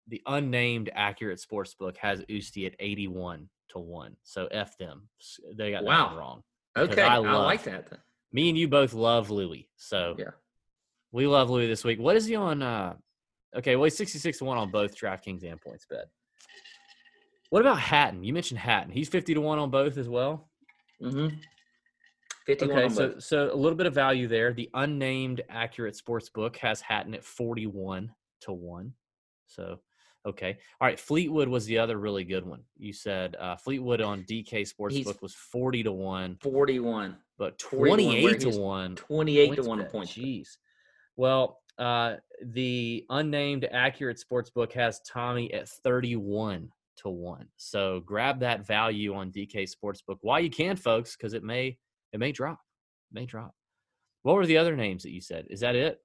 Speaker 1: the unnamed accurate sports book has Usti at 81 to 1. So F them. They got wow. that wrong.
Speaker 2: Okay. I, love, I, like that. Then.
Speaker 1: Me and you both love Louis. So
Speaker 2: yeah.
Speaker 1: We love Louis this week. What is he on uh okay, well he's 66 to 1 on both DraftKings and points bet. What about Hatton? You mentioned Hatton. He's 50 to 1 on both as well.
Speaker 2: Mm-hmm.
Speaker 1: 51 okay, so both. so a little bit of value there. The unnamed accurate sports book has Hatton at 41 to 1. So Okay. All right. Fleetwood was the other really good one. You said uh, Fleetwood on DK Sportsbook was 40 to 1.
Speaker 2: 41.
Speaker 1: But 28 to 1.
Speaker 2: 28 to 1 bet. points.
Speaker 1: Jeez. Well, uh, the unnamed accurate sportsbook has Tommy at 31 to 1. So grab that value on DK Sportsbook while you can, folks, because it may it may drop. It may drop. What were the other names that you said? Is that it?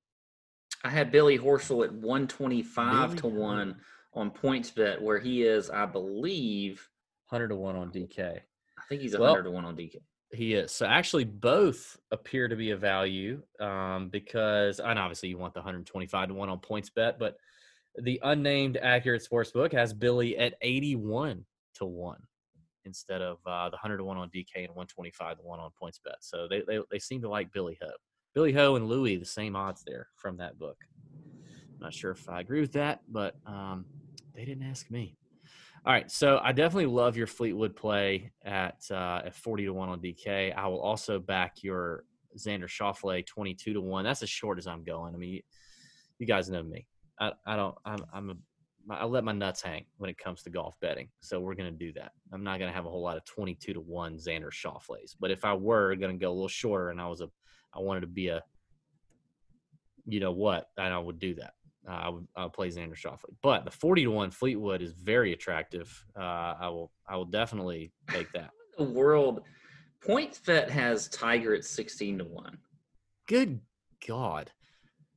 Speaker 2: I had Billy Horschel at 125 Billy? to 1 on points bet where he is, I believe,
Speaker 1: 100 to 1 on DK. I
Speaker 2: think he's 100 well, to 1 on DK.
Speaker 1: He is. So actually, both appear to be a value um, because, and obviously, you want the 125 to 1 on points bet, but the unnamed accurate sports book has Billy at 81 to 1 instead of uh, the 100 to 1 on DK and 125 to 1 on points bet. So they, they, they seem to like Billy Ho. Billy Ho and Louis, the same odds there from that book. I'm not sure if I agree with that, but um, they didn't ask me. All right, so I definitely love your Fleetwood play at uh, at 40 to 1 on DK. I will also back your Xander Schauffele 22 to 1. That's as short as I'm going. I mean, you, you guys know me. I, I don't I'm I'm a I let my nuts hang when it comes to golf betting. So we're going to do that. I'm not going to have a whole lot of 22 to 1 Xander Schauffele's. But if I were going to go a little shorter and I was a I wanted to be a you know what, and I would do that uh, I would I would play Xander Schauffele. But the forty to one Fleetwood is very attractive. Uh, I will I will definitely take that.
Speaker 2: the world PointsBet has Tiger at sixteen to one.
Speaker 1: Good God.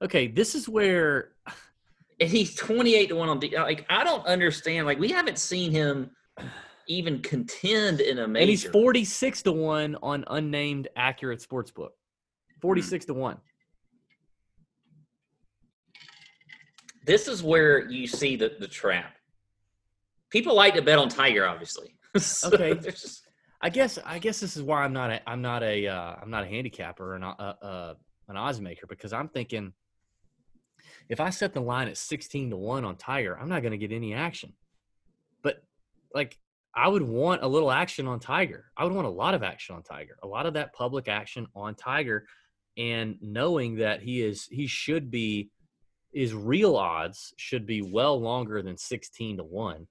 Speaker 1: Okay, this is where
Speaker 2: and he's 28 to 1 on D. Like, I don't understand. Like, we haven't seen him even contend in a major.
Speaker 1: And he's 46 to 1 on unnamed accurate sportsbook. 46 hmm. to 1.
Speaker 2: This is where you see the, the trap. People like to bet on Tiger, obviously.
Speaker 1: so okay. Just... I guess I guess this is why I'm not a I'm not a uh, I'm not a handicapper and uh, uh, an odds maker because I'm thinking if I set the line at 16 to 1 on Tiger, I'm not going to get any action. But like I would want a little action on Tiger. I would want a lot of action on Tiger. A lot of that public action on Tiger and knowing that he is he should be is real odds should be well longer than 16 to 1.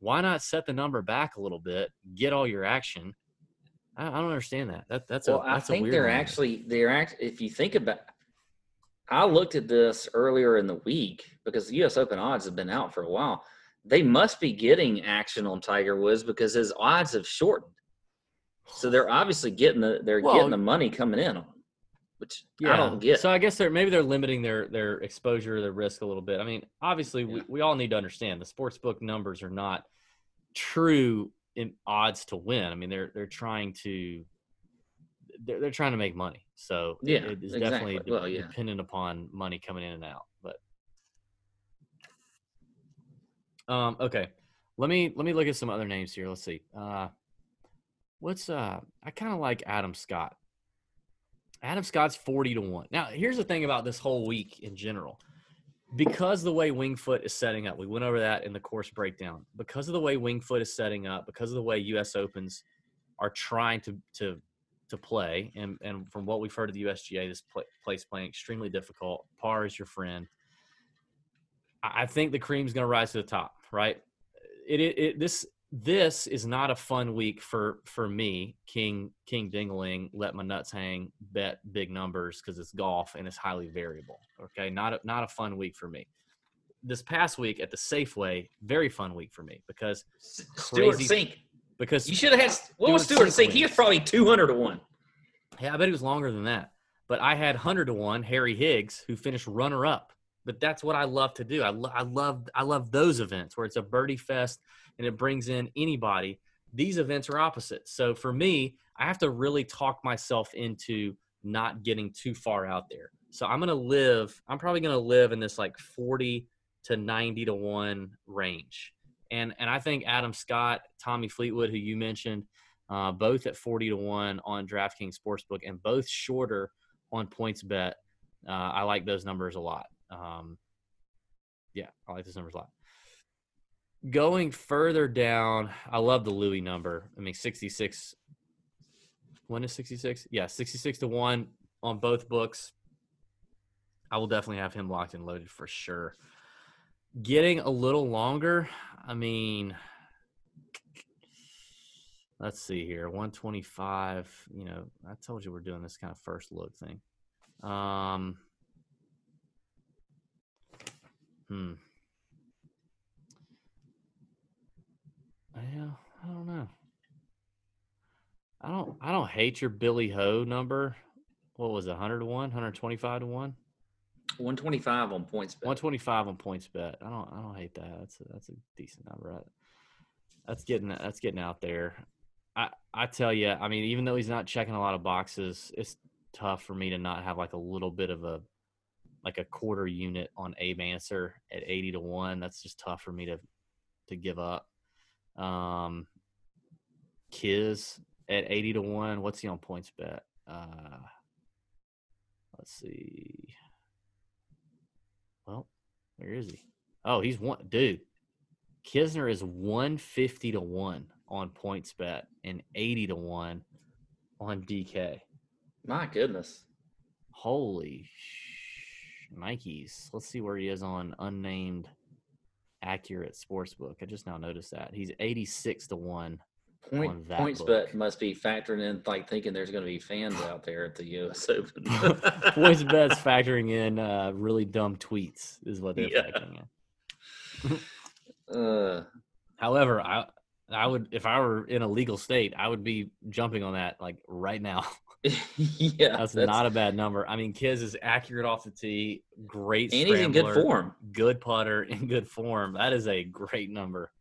Speaker 1: Why not set the number back a little bit, get all your action? I, I don't understand that. That that's
Speaker 2: well,
Speaker 1: a that's
Speaker 2: I think they're actually they're act if you think about I looked at this earlier in the week because the US Open odds have been out for a while. They must be getting action on Tiger Woods because his odds have shortened. So they're obviously getting the they're well, getting the money coming in on which yeah. I don't get.
Speaker 1: So I guess they're maybe they're limiting their their exposure, their risk a little bit. I mean, obviously yeah. we, we all need to understand the sports book numbers are not true in odds to win. I mean, they're they're trying to they're, they're trying to make money. So
Speaker 2: yeah,
Speaker 1: it is exactly. definitely de- well, yeah. dependent upon money coming in and out. But um, okay, let me let me look at some other names here. Let's see. Uh, what's uh? I kind of like Adam Scott. Adam Scott's 40 to 1. Now, here's the thing about this whole week in general. Because the way Winged Foot is setting up, we went over that in the course breakdown. Because of the way Winged Foot is setting up, because of the way US Opens are trying to to to play, and, and from what we've heard of the USGA, this place playing extremely difficult. Par is your friend. I think the cream's going to rise to the top, right? It, it, it this this is not a fun week for for me king king dingling let my nuts hang bet big numbers because it's golf and it's highly variable okay not a, not a fun week for me this past week at the safeway very fun week for me because
Speaker 2: Stewart Cink
Speaker 1: because
Speaker 2: you should have had what was Stewart say? He was probably two hundred to one.
Speaker 1: Yeah, I bet he was longer than that. But I had hundred to one Harry Higgs, who finished runner up. But that's what I love to do. I, lo- I love I love those events where it's a birdie fest and it brings in anybody. These events are opposite. So for me, I have to really talk myself into not getting too far out there. So I'm gonna live. I'm probably gonna live in this like 40 to 90 to one range. And and I think Adam Scott, Tommy Fleetwood, who you mentioned, uh, both at 40 to one on DraftKings Sportsbook, and both shorter on PointsBet. Uh, I like those numbers a lot. Um, yeah, I like this numbers a lot. Going further down, I love the Louis number. I mean, 66. When is 66? Yeah, 66 to 1 on both books. I will definitely have him locked and loaded for sure. Getting a little longer, I mean, let's see here 125 you know i told you we're doing this kind of first look thing um hmm. Yeah i don't know. I don't i don't hate your billy ho number. What was it 100 to 1 125 to 1
Speaker 2: 125 on points bet.
Speaker 1: 125 on points bet. i don't i don't hate that. That's a, that's a decent number. That's getting that's getting out there. I I tell you, I mean, even though he's not checking a lot of boxes, it's tough for me to not have like a little bit of a like a quarter unit on Abe Ancer at 80 to 1. That's just tough for me to to give up. Um Kiz at 80 to 1. What's he on PointsBet? Uh let's see. Well, where is he? Oh, he's one dude. Kisner is 150 to 1 on points bet and 80 to 1 on DK.
Speaker 2: My goodness.
Speaker 1: Holy sh- Nikes. Let's see where he is on unnamed accurate sportsbook. I just now noticed that. He's 86 to 1.
Speaker 2: Point, points book. bet must be factoring in like thinking there's going to be fans out there at the US Open.
Speaker 1: points bet's factoring in uh, really dumb tweets is what they're yeah. factoring in. uh, However, I I would if I were in a legal state, I would be jumping on that like right now. yeah, that's, that's, not a bad number. I mean, Kiz is accurate off the tee, great,
Speaker 2: and he's in good form,
Speaker 1: good putter, in good form. That is a great number.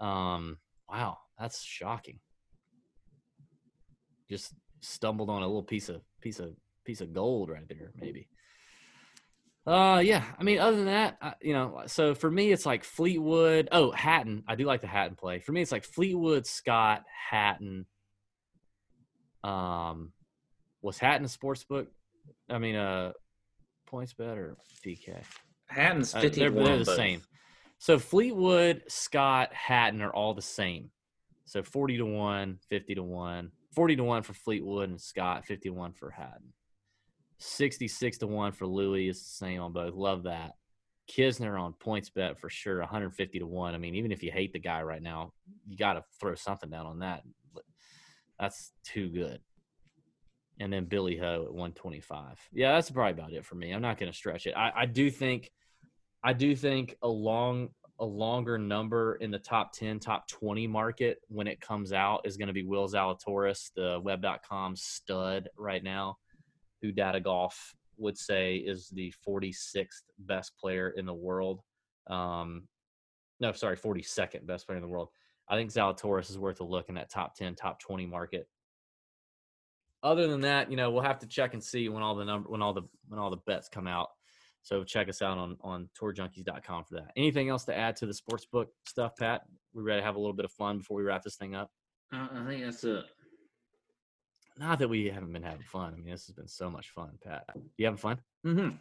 Speaker 1: Um, wow, that's shocking. Just stumbled on a little piece of piece of piece of gold right there, maybe. Uh, yeah. I mean, other than that, uh, you know, so for me, it's like Fleetwood. Oh, Hatton. I do like the Hatton play. For me, it's like Fleetwood, Scott, Hatton. Um, was Hatton a sports book? I mean, uh, points bet or DK?
Speaker 2: Hatton's fifty. Uh,
Speaker 1: they're, they're the same. So Fleetwood, Scott, Hatton are all the same. So 40 to 1, 50 to 1, 40 to 1 for Fleetwood and Scott, 51 for Hatton. 66 to 1 for Louis is the same on both. Love that. Kisner on points bet for sure, 150 to 1. I mean, even if you hate the guy right now, you got to throw something down on that. That's too good. And then Billy Ho at 125. Yeah, that's probably about it for me. I'm not going to stretch it. I, I do think, I do think a long, a longer number in the top 10, top 20 market when it comes out is going to be Will Zalatoris, the web.com stud right now who Data Golf would say is the 46th best player in the world. Um, no, sorry, 42nd best player in the world. I think Zalatoris is worth a look in that top 10, top 20 market. Other than that, you know, we'll have to check and see when all the number when all the when all the bets come out. So check us out on on tourjunkies.com for that. Anything else to add to the sports book stuff, Pat? We ready to have a little bit of fun before we wrap this thing up?
Speaker 2: Uh, I think that's it.
Speaker 1: Not that we haven't been having fun. I mean, this has been so much fun, Pat. You having fun?
Speaker 2: Mm-hmm.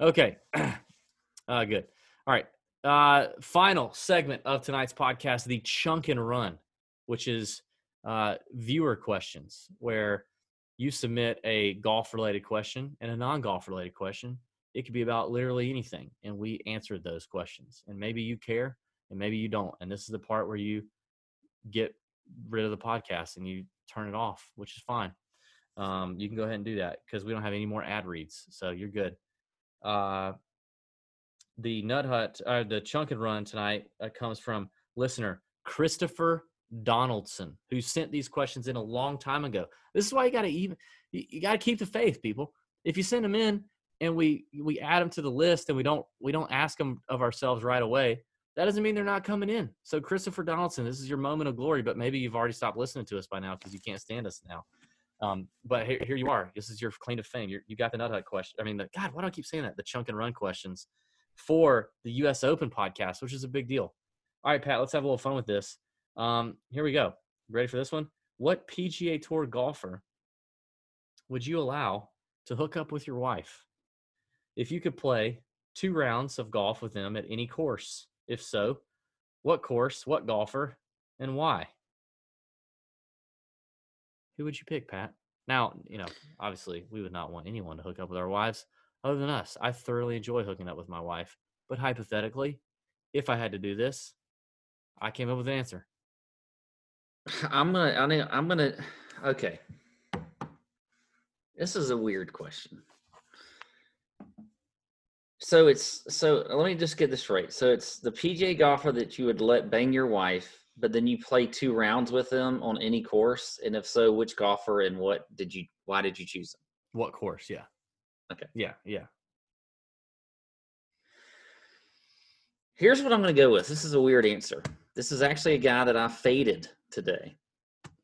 Speaker 1: Okay. uh, good. All right. Uh, final segment of tonight's podcast, the Chunk and Run, which is uh, viewer questions, where you submit a golf related question and a non golf related question. It could be about literally anything, and we answered those questions. And maybe you care, and maybe you don't. And this is the part where you get rid of the podcast and you turn it off, which is fine. Um, you can go ahead and do that because we don't have any more ad reads, so you're good. Uh, the Nut Hut, uh, the Chunk and Run tonight uh, comes from listener Christopher Donaldson, who sent these questions in a long time ago. This is why you got to even you, got to keep the faith, people. If you send them in and we we add them to the list and we don't we don't ask them of ourselves right away, that doesn't mean they're not coming in. So Christopher Donaldson, this is your moment of glory, but maybe you've already stopped listening to us by now because you can't stand us now. Um, but here, here, you are. This is your claim to fame. You're, you got the nut hut question. I mean, the, God, why do I keep saying that? The chunk and run questions for the U.S. Open podcast, which is a big deal. All right, Pat, let's have a little fun with this. Um, here we go. Ready for this one? What PGA Tour golfer would you allow to hook up with your wife if you could play two rounds of golf with them at any course? If so, what course, what golfer, and why? Who would you pick, Pat? Now, you know, obviously, we would not want anyone to hook up with our wives other than us. I thoroughly enjoy hooking up with my wife. But hypothetically, if I had to do this, I came up with an answer.
Speaker 2: I'm gonna. I mean, I'm gonna. Okay. This is a weird question. So it's so. Let me just get this right. So it's the PGA golfer that you would let bang your wife, but then you play two rounds with them on any course, and if so, which golfer and what did you? Why did you choose them?
Speaker 1: What course? Yeah.
Speaker 2: Okay.
Speaker 1: Yeah. Yeah.
Speaker 2: Here's what I'm going to go with. This is a weird answer. This is actually a guy that I faded today.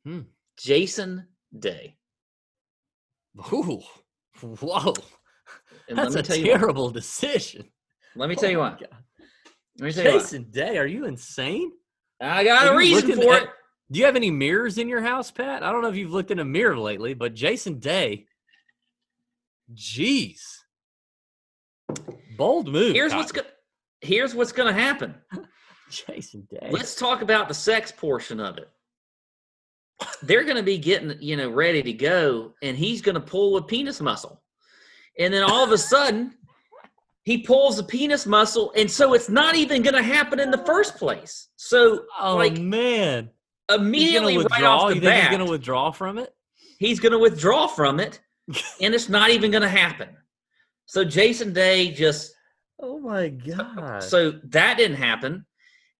Speaker 1: Hmm.
Speaker 2: Jason Day.
Speaker 1: Ooh, whoa. And That's a terrible decision.
Speaker 2: Let me tell you oh what.
Speaker 1: Let me tell Jason you Day, are you insane?
Speaker 2: I got a reason for
Speaker 1: at,
Speaker 2: it.
Speaker 1: Do you have any mirrors in your house, Pat? I don't know if you've looked in a mirror lately, but Jason Day, jeez, bold move.
Speaker 2: Here's what's good here's what's going to happen.
Speaker 1: Jason Day.
Speaker 2: Let's talk about the sex portion of it. They're going to be getting, you know, ready to go, and he's going to pull a penis muscle. And then all of a sudden, he pulls the penis muscle, and so it's not even going to happen in the first place. So,
Speaker 1: oh,
Speaker 2: like,
Speaker 1: man,
Speaker 2: immediately right off the
Speaker 1: you
Speaker 2: bat,
Speaker 1: he's going to withdraw from it.
Speaker 2: He's going to withdraw from it, and it's not even going to happen. So Jason Day just
Speaker 1: Oh my god!
Speaker 2: So that didn't happen,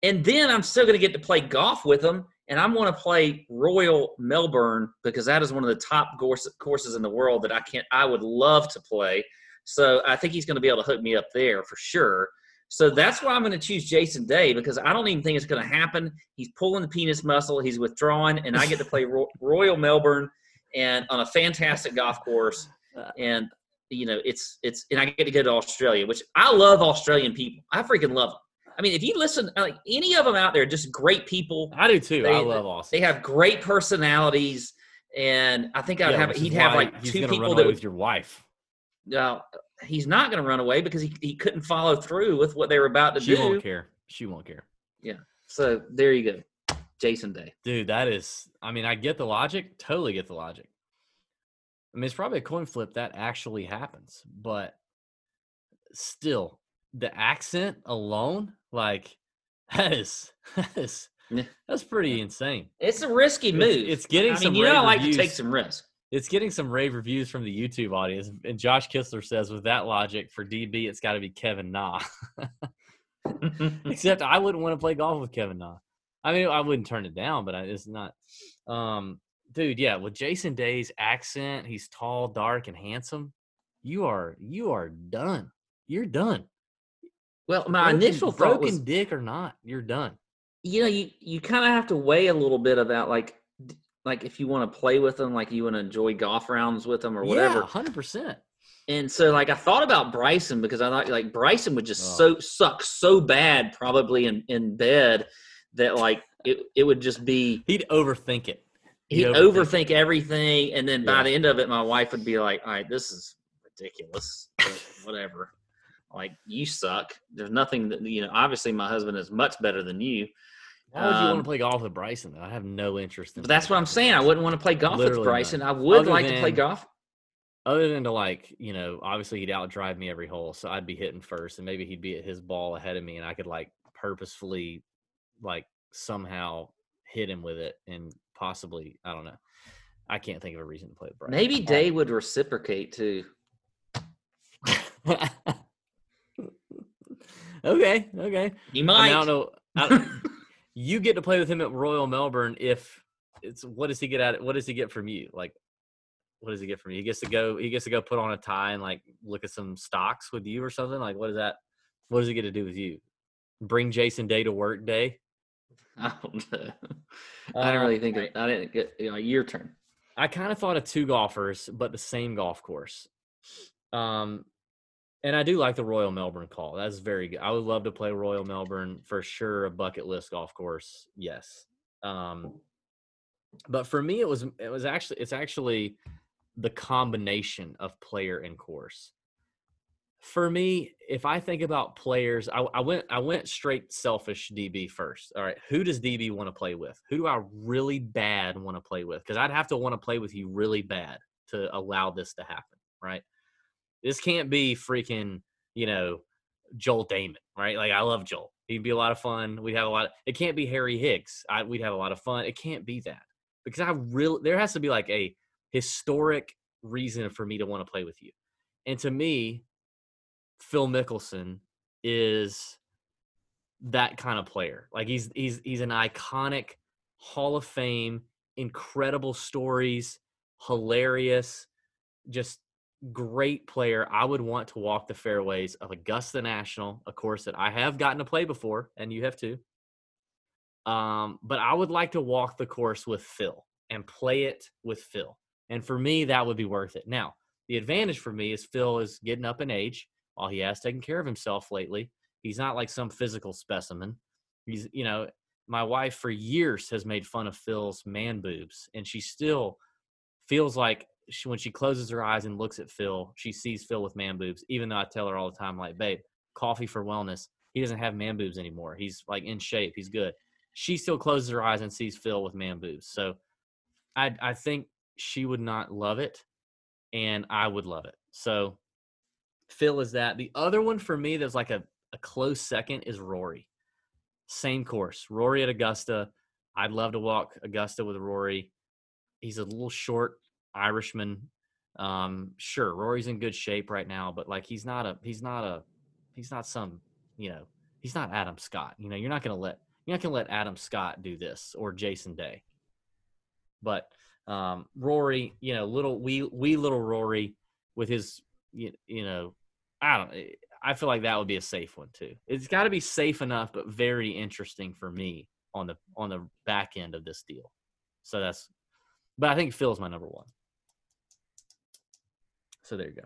Speaker 2: and then I'm still going to get to play golf with him, and I'm going to play Royal Melbourne because that is one of the top courses in the world that I can't. I would love to play. So I think he's going to be able to hook me up there for sure. So that's why I'm going to choose Jason Day because I don't even think it's going to happen. He's pulling the penis muscle, he's withdrawing, and I get to play Royal Melbourne and on a fantastic golf course. And you know, it's it's and I get to go to Australia, which I love Australian people. I freaking love them. I mean, if you listen, like any of them out there, just great people.
Speaker 1: I do too. They, I love Austin.
Speaker 2: They have great personalities, and I think I'd yeah, have he'd have like two people that
Speaker 1: with your wife.
Speaker 2: No, uh, he's not going to run away because he, he couldn't follow through with what they were about to
Speaker 1: she
Speaker 2: do.
Speaker 1: She won't care. She won't care.
Speaker 2: Yeah. So there you go, Jason Day.
Speaker 1: Dude, that is. I mean, I get the logic. Totally get the logic. I mean, it's probably a coin flip that actually happens, but still, the accent alone, like that is that is that's pretty insane.
Speaker 2: It's a risky move.
Speaker 1: It's, it's getting I some.
Speaker 2: Mean, you know, I like
Speaker 1: reviews.
Speaker 2: to take some risk.
Speaker 1: It's getting some rave reviews from the YouTube audience, and Josh Kistler says, with that logic for DB, it's got to be Kevin Na. Except I wouldn't want to play golf with Kevin Na. I mean, I wouldn't turn it down, but it's not. Um, dude, yeah, with Jason Day's accent, he's tall, dark, and handsome. You are you are done. You're done.
Speaker 2: Well, my
Speaker 1: broken,
Speaker 2: initial thought
Speaker 1: broken
Speaker 2: was,
Speaker 1: dick or not, you're done.
Speaker 2: You know, you you kind of have to weigh a little bit about like like if you want to play with them, like you want to enjoy golf rounds with them or whatever.
Speaker 1: Yeah, hundred percent.
Speaker 2: And so, like, I thought about Bryson because I thought like Bryson would just oh. so suck so bad, probably in in bed, that like it it would just be
Speaker 1: he'd overthink it
Speaker 2: he'd overthink, everything, and then by the end of it, my wife would be like, "All right, this is ridiculous. whatever. Like you suck. There's nothing that you know. Obviously, my husband is much better than you."
Speaker 1: Why would you um, want to play golf with Bryson? Though I have no interest in.
Speaker 2: But that's what I'm saying. I wouldn't want to play golf Literally with Bryson. None. I would other like than, to play golf.
Speaker 1: Other than to like, you know, obviously he'd outdrive me every hole, so I'd be hitting first, and maybe he'd be at his ball ahead of me, and I could like purposefully, like somehow hit him with it and possibly I don't know. I can't think of a reason to play with Bryson.
Speaker 2: Maybe Day would reciprocate too.
Speaker 1: okay, okay.
Speaker 2: You might.
Speaker 1: I, mean, I don't know. I, you get to play with him at Royal Melbourne if it's what does he get at what does he get from you? Like what does he get from you? He gets to go he gets to go put on a tie and like look at some stocks with you or something? Like what is that what does he get to do with you? Bring Jason Day to work day?
Speaker 2: I don't know. I don't really think. I didn't get you know your turn.
Speaker 1: I kind of thought of two golfers, but the same golf course. Um, and I do like the Royal Melbourne call. That's very good. I would love to play Royal Melbourne for sure. A bucket list golf course, yes. Um, but for me, it was it was actually it's actually the combination of player and course for me, if I think about players, I, I, went I went straight selfish DB first. All right, who does DB want to play with? Who do I really bad want to play with? Because I'd have to want to play with you really bad to allow this to happen, right? This can't be freaking you know Joel Dahmen, right? Like I love Joel. He'd be a lot of fun. We'd have a lot. Of, it can't be Harry Higgs. I, we'd have a lot of fun. It can't be that because I really there has to be like a historic reason for me to want to play with you. And to me, Phil Mickelson is that kind of player. Like he's he's he's an iconic Hall of Fame, incredible stories, hilarious, just great player. I would want to walk the fairways of Augusta National, a course that I have gotten to play before, and you have too. Um, but I would like to walk the course with Phil and play it with Phil. And for me, that would be worth it. Now, the advantage for me is Phil is getting up in age while he has taken care of himself lately. He's not like some physical specimen. He's, you know, my wife for years has made fun of Phil's man boobs, and she still feels like she, when she closes her eyes and looks at Phil, she sees Phil with man boobs, even though I tell her all the time, like, babe, coffee for wellness. He doesn't have man boobs anymore. He's like in shape. He's good. She still closes her eyes and sees Phil with man boobs. So I I think she would not love it, and I would love it. So Phil is that. The other one for me that's like a, a close second is Rory. Same course. Rory at Augusta. I'd love to walk Augusta with Rory. He's a little short Irishman. Um, sure, Rory's in good shape right now, but like he's not a he's not a he's not some, you know, he's not Adam Scott. You know, you're not gonna let you're not gonna let Adam Scott do this or Jason Day. But um, Rory, you know, little wee wee little Rory with his you, you know I don't. Eh, I feel like that would be a safe one too. It's got to be safe enough, but very interesting for me on the on the back end of this deal. So that's. But I think Phil's my number one. So there you go.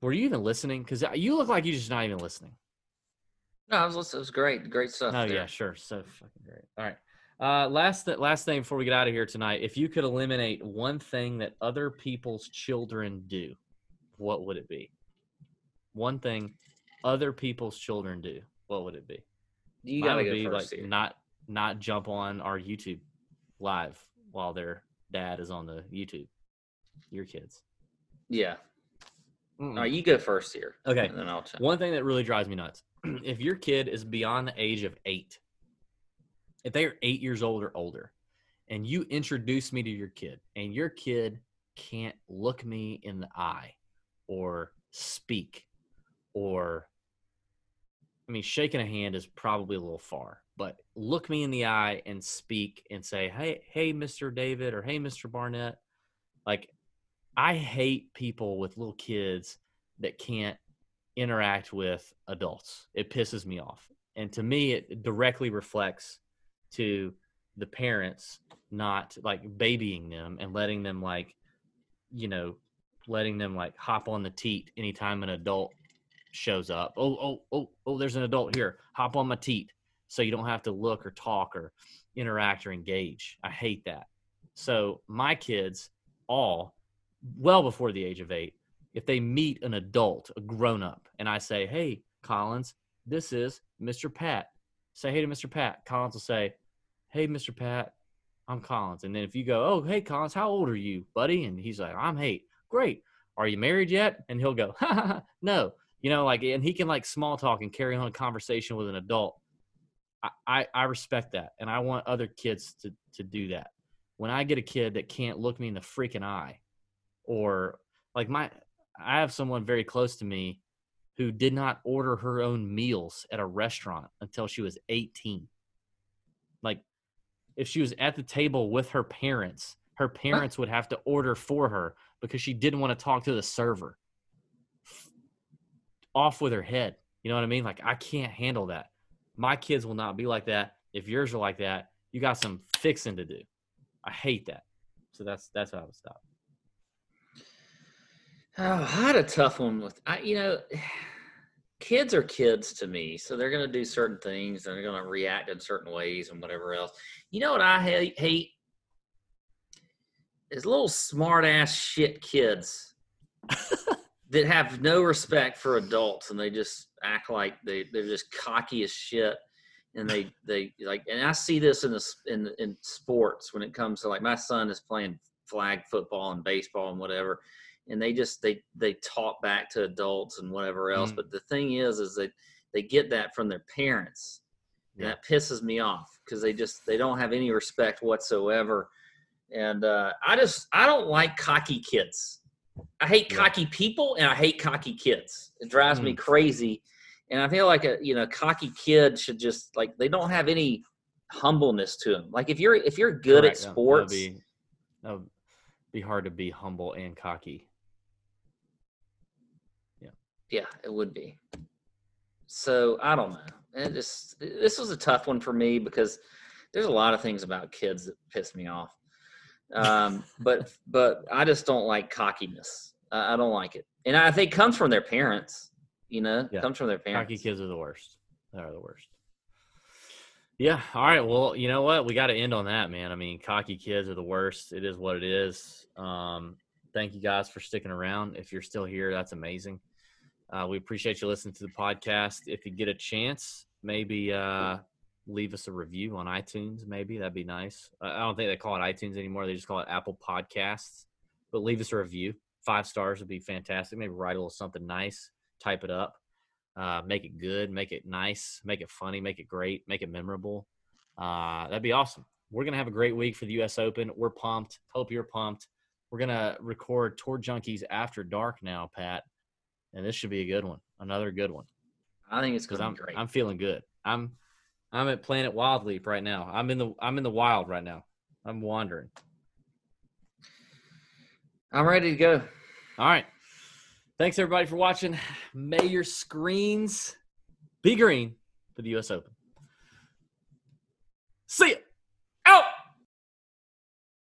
Speaker 1: Were you even listening? Because you look like you're just not even listening.
Speaker 2: No, I was listening. It was great, great stuff.
Speaker 1: Oh
Speaker 2: there.
Speaker 1: yeah, sure. So fucking great. All right. Uh, last th- last thing before we get out of here tonight, if you could eliminate one thing that other people's children do, what would it be? One thing other people's children do, what would it be?
Speaker 2: You gotta go
Speaker 1: be like
Speaker 2: here.
Speaker 1: not not jump on our YouTube live while their dad is on the YouTube. Your kids.
Speaker 2: Yeah. Hmm. Right, you go first here.
Speaker 1: Okay.
Speaker 2: And then I'll check.
Speaker 1: One thing that really drives me nuts: if your kid is beyond the age of eight, if they are eight years old or older, and you introduce me to your kid, and your kid can't look me in the eye or speak or I mean shaking a hand is probably a little far, but look me in the eye and speak and say, "Hey, hey Mr. David or hey Mr. Barnett." Like I hate people with little kids that can't interact with adults. It pisses me off. And to me it directly reflects to the parents not like babying them and letting them like you know letting them like hop on the teat anytime an adult shows up. Oh, oh, oh, oh, there's an adult here. Hop on my teat. So you don't have to look or talk or interact or engage. I hate that. So my kids all well before the age of eight, if they meet an adult, a grown up, and I say, Hey, Collins, this is Mr. Pat. Say hey to Mr. Pat. Collins will say, Hey, Mr. Pat, I'm Collins. And then if you go, Oh, hey, Collins, how old are you, buddy? And he's like, I'm eight great. Are you married yet? And he'll go, no. You know, like, and he can like small talk and carry on a conversation with an adult. I, I, I respect that. And I want other kids to, to do that. When I get a kid that can't look me in the freaking eye or like my, I have someone very close to me who did not order her own meals at a restaurant until she was 18. Like, if she was at the table with her parents, her parents would have to order for her because she didn't want to talk to the server. Off with her head. You know what I mean? Like, I can't handle that. My kids will not be like that. If yours are like that, you got some fixing to do. I hate that. So that's that's how I would stop.
Speaker 2: Oh, I had a tough one with I. You know, kids are kids to me, so they're going to do certain things. They're going to react in certain ways and whatever else. You know what I hate? Hate is little smart ass shit kids that have no respect for adults and they just act like they they're just cocky as shit and they they like and I see this in the in in sports when it comes to like my son is playing flag football and baseball and whatever and they just they they talk back to adults and whatever else mm. but the thing is is that they get that from their parents and that pisses me off because they just they don't have any respect whatsoever and uh, i just i don't like cocky kids i hate yeah. cocky people and i hate cocky kids it drives mm. me crazy and I feel like a you know cocky kid should just like they don't have any humbleness to them. Like if you're if you're good Correct. at sports,
Speaker 1: that would, be, that would be hard to be humble and cocky.
Speaker 2: Yeah, it would be. So I don't know. And just this was a tough one for me because there's a lot of things about kids that piss me off. Um, but but I just don't like cockiness. I, I don't like it, and I think it comes from their parents you know, yeah. comes from their parents.
Speaker 1: Cocky kids are the worst. They are the worst. Yeah. All right. Well, you know what? We got to end on that, man. I mean, cocky kids are the worst. It is what it is. Um, thank you guys for sticking around. If you're still here, that's amazing. Uh, we appreciate you listening to the podcast. If you get a chance, maybe uh, leave us a review on iTunes. Maybe that'd be nice. I don't think they call it iTunes anymore. They just call it Apple Podcasts. But leave us a review. Five stars would be fantastic. Maybe write a little something nice type it up, uh, make it good, make it nice, make it funny, make it great, make it memorable. Uh, that'd be awesome. We're gonna have a great week for the U.S. Open. We're pumped. Hope you're pumped. We're gonna record Tour Junkies after dark now, Pat, and this should be a good one. Another good one.
Speaker 2: I think it's
Speaker 1: because
Speaker 2: I'm great.
Speaker 1: I'm feeling good. I'm I'm at Planet Wild Leap right now. I'm in the I'm in the wild right now. I'm wandering.
Speaker 2: I'm ready to go.
Speaker 1: All right. Thanks everybody for watching. May your screens be green for the US Open. See ya.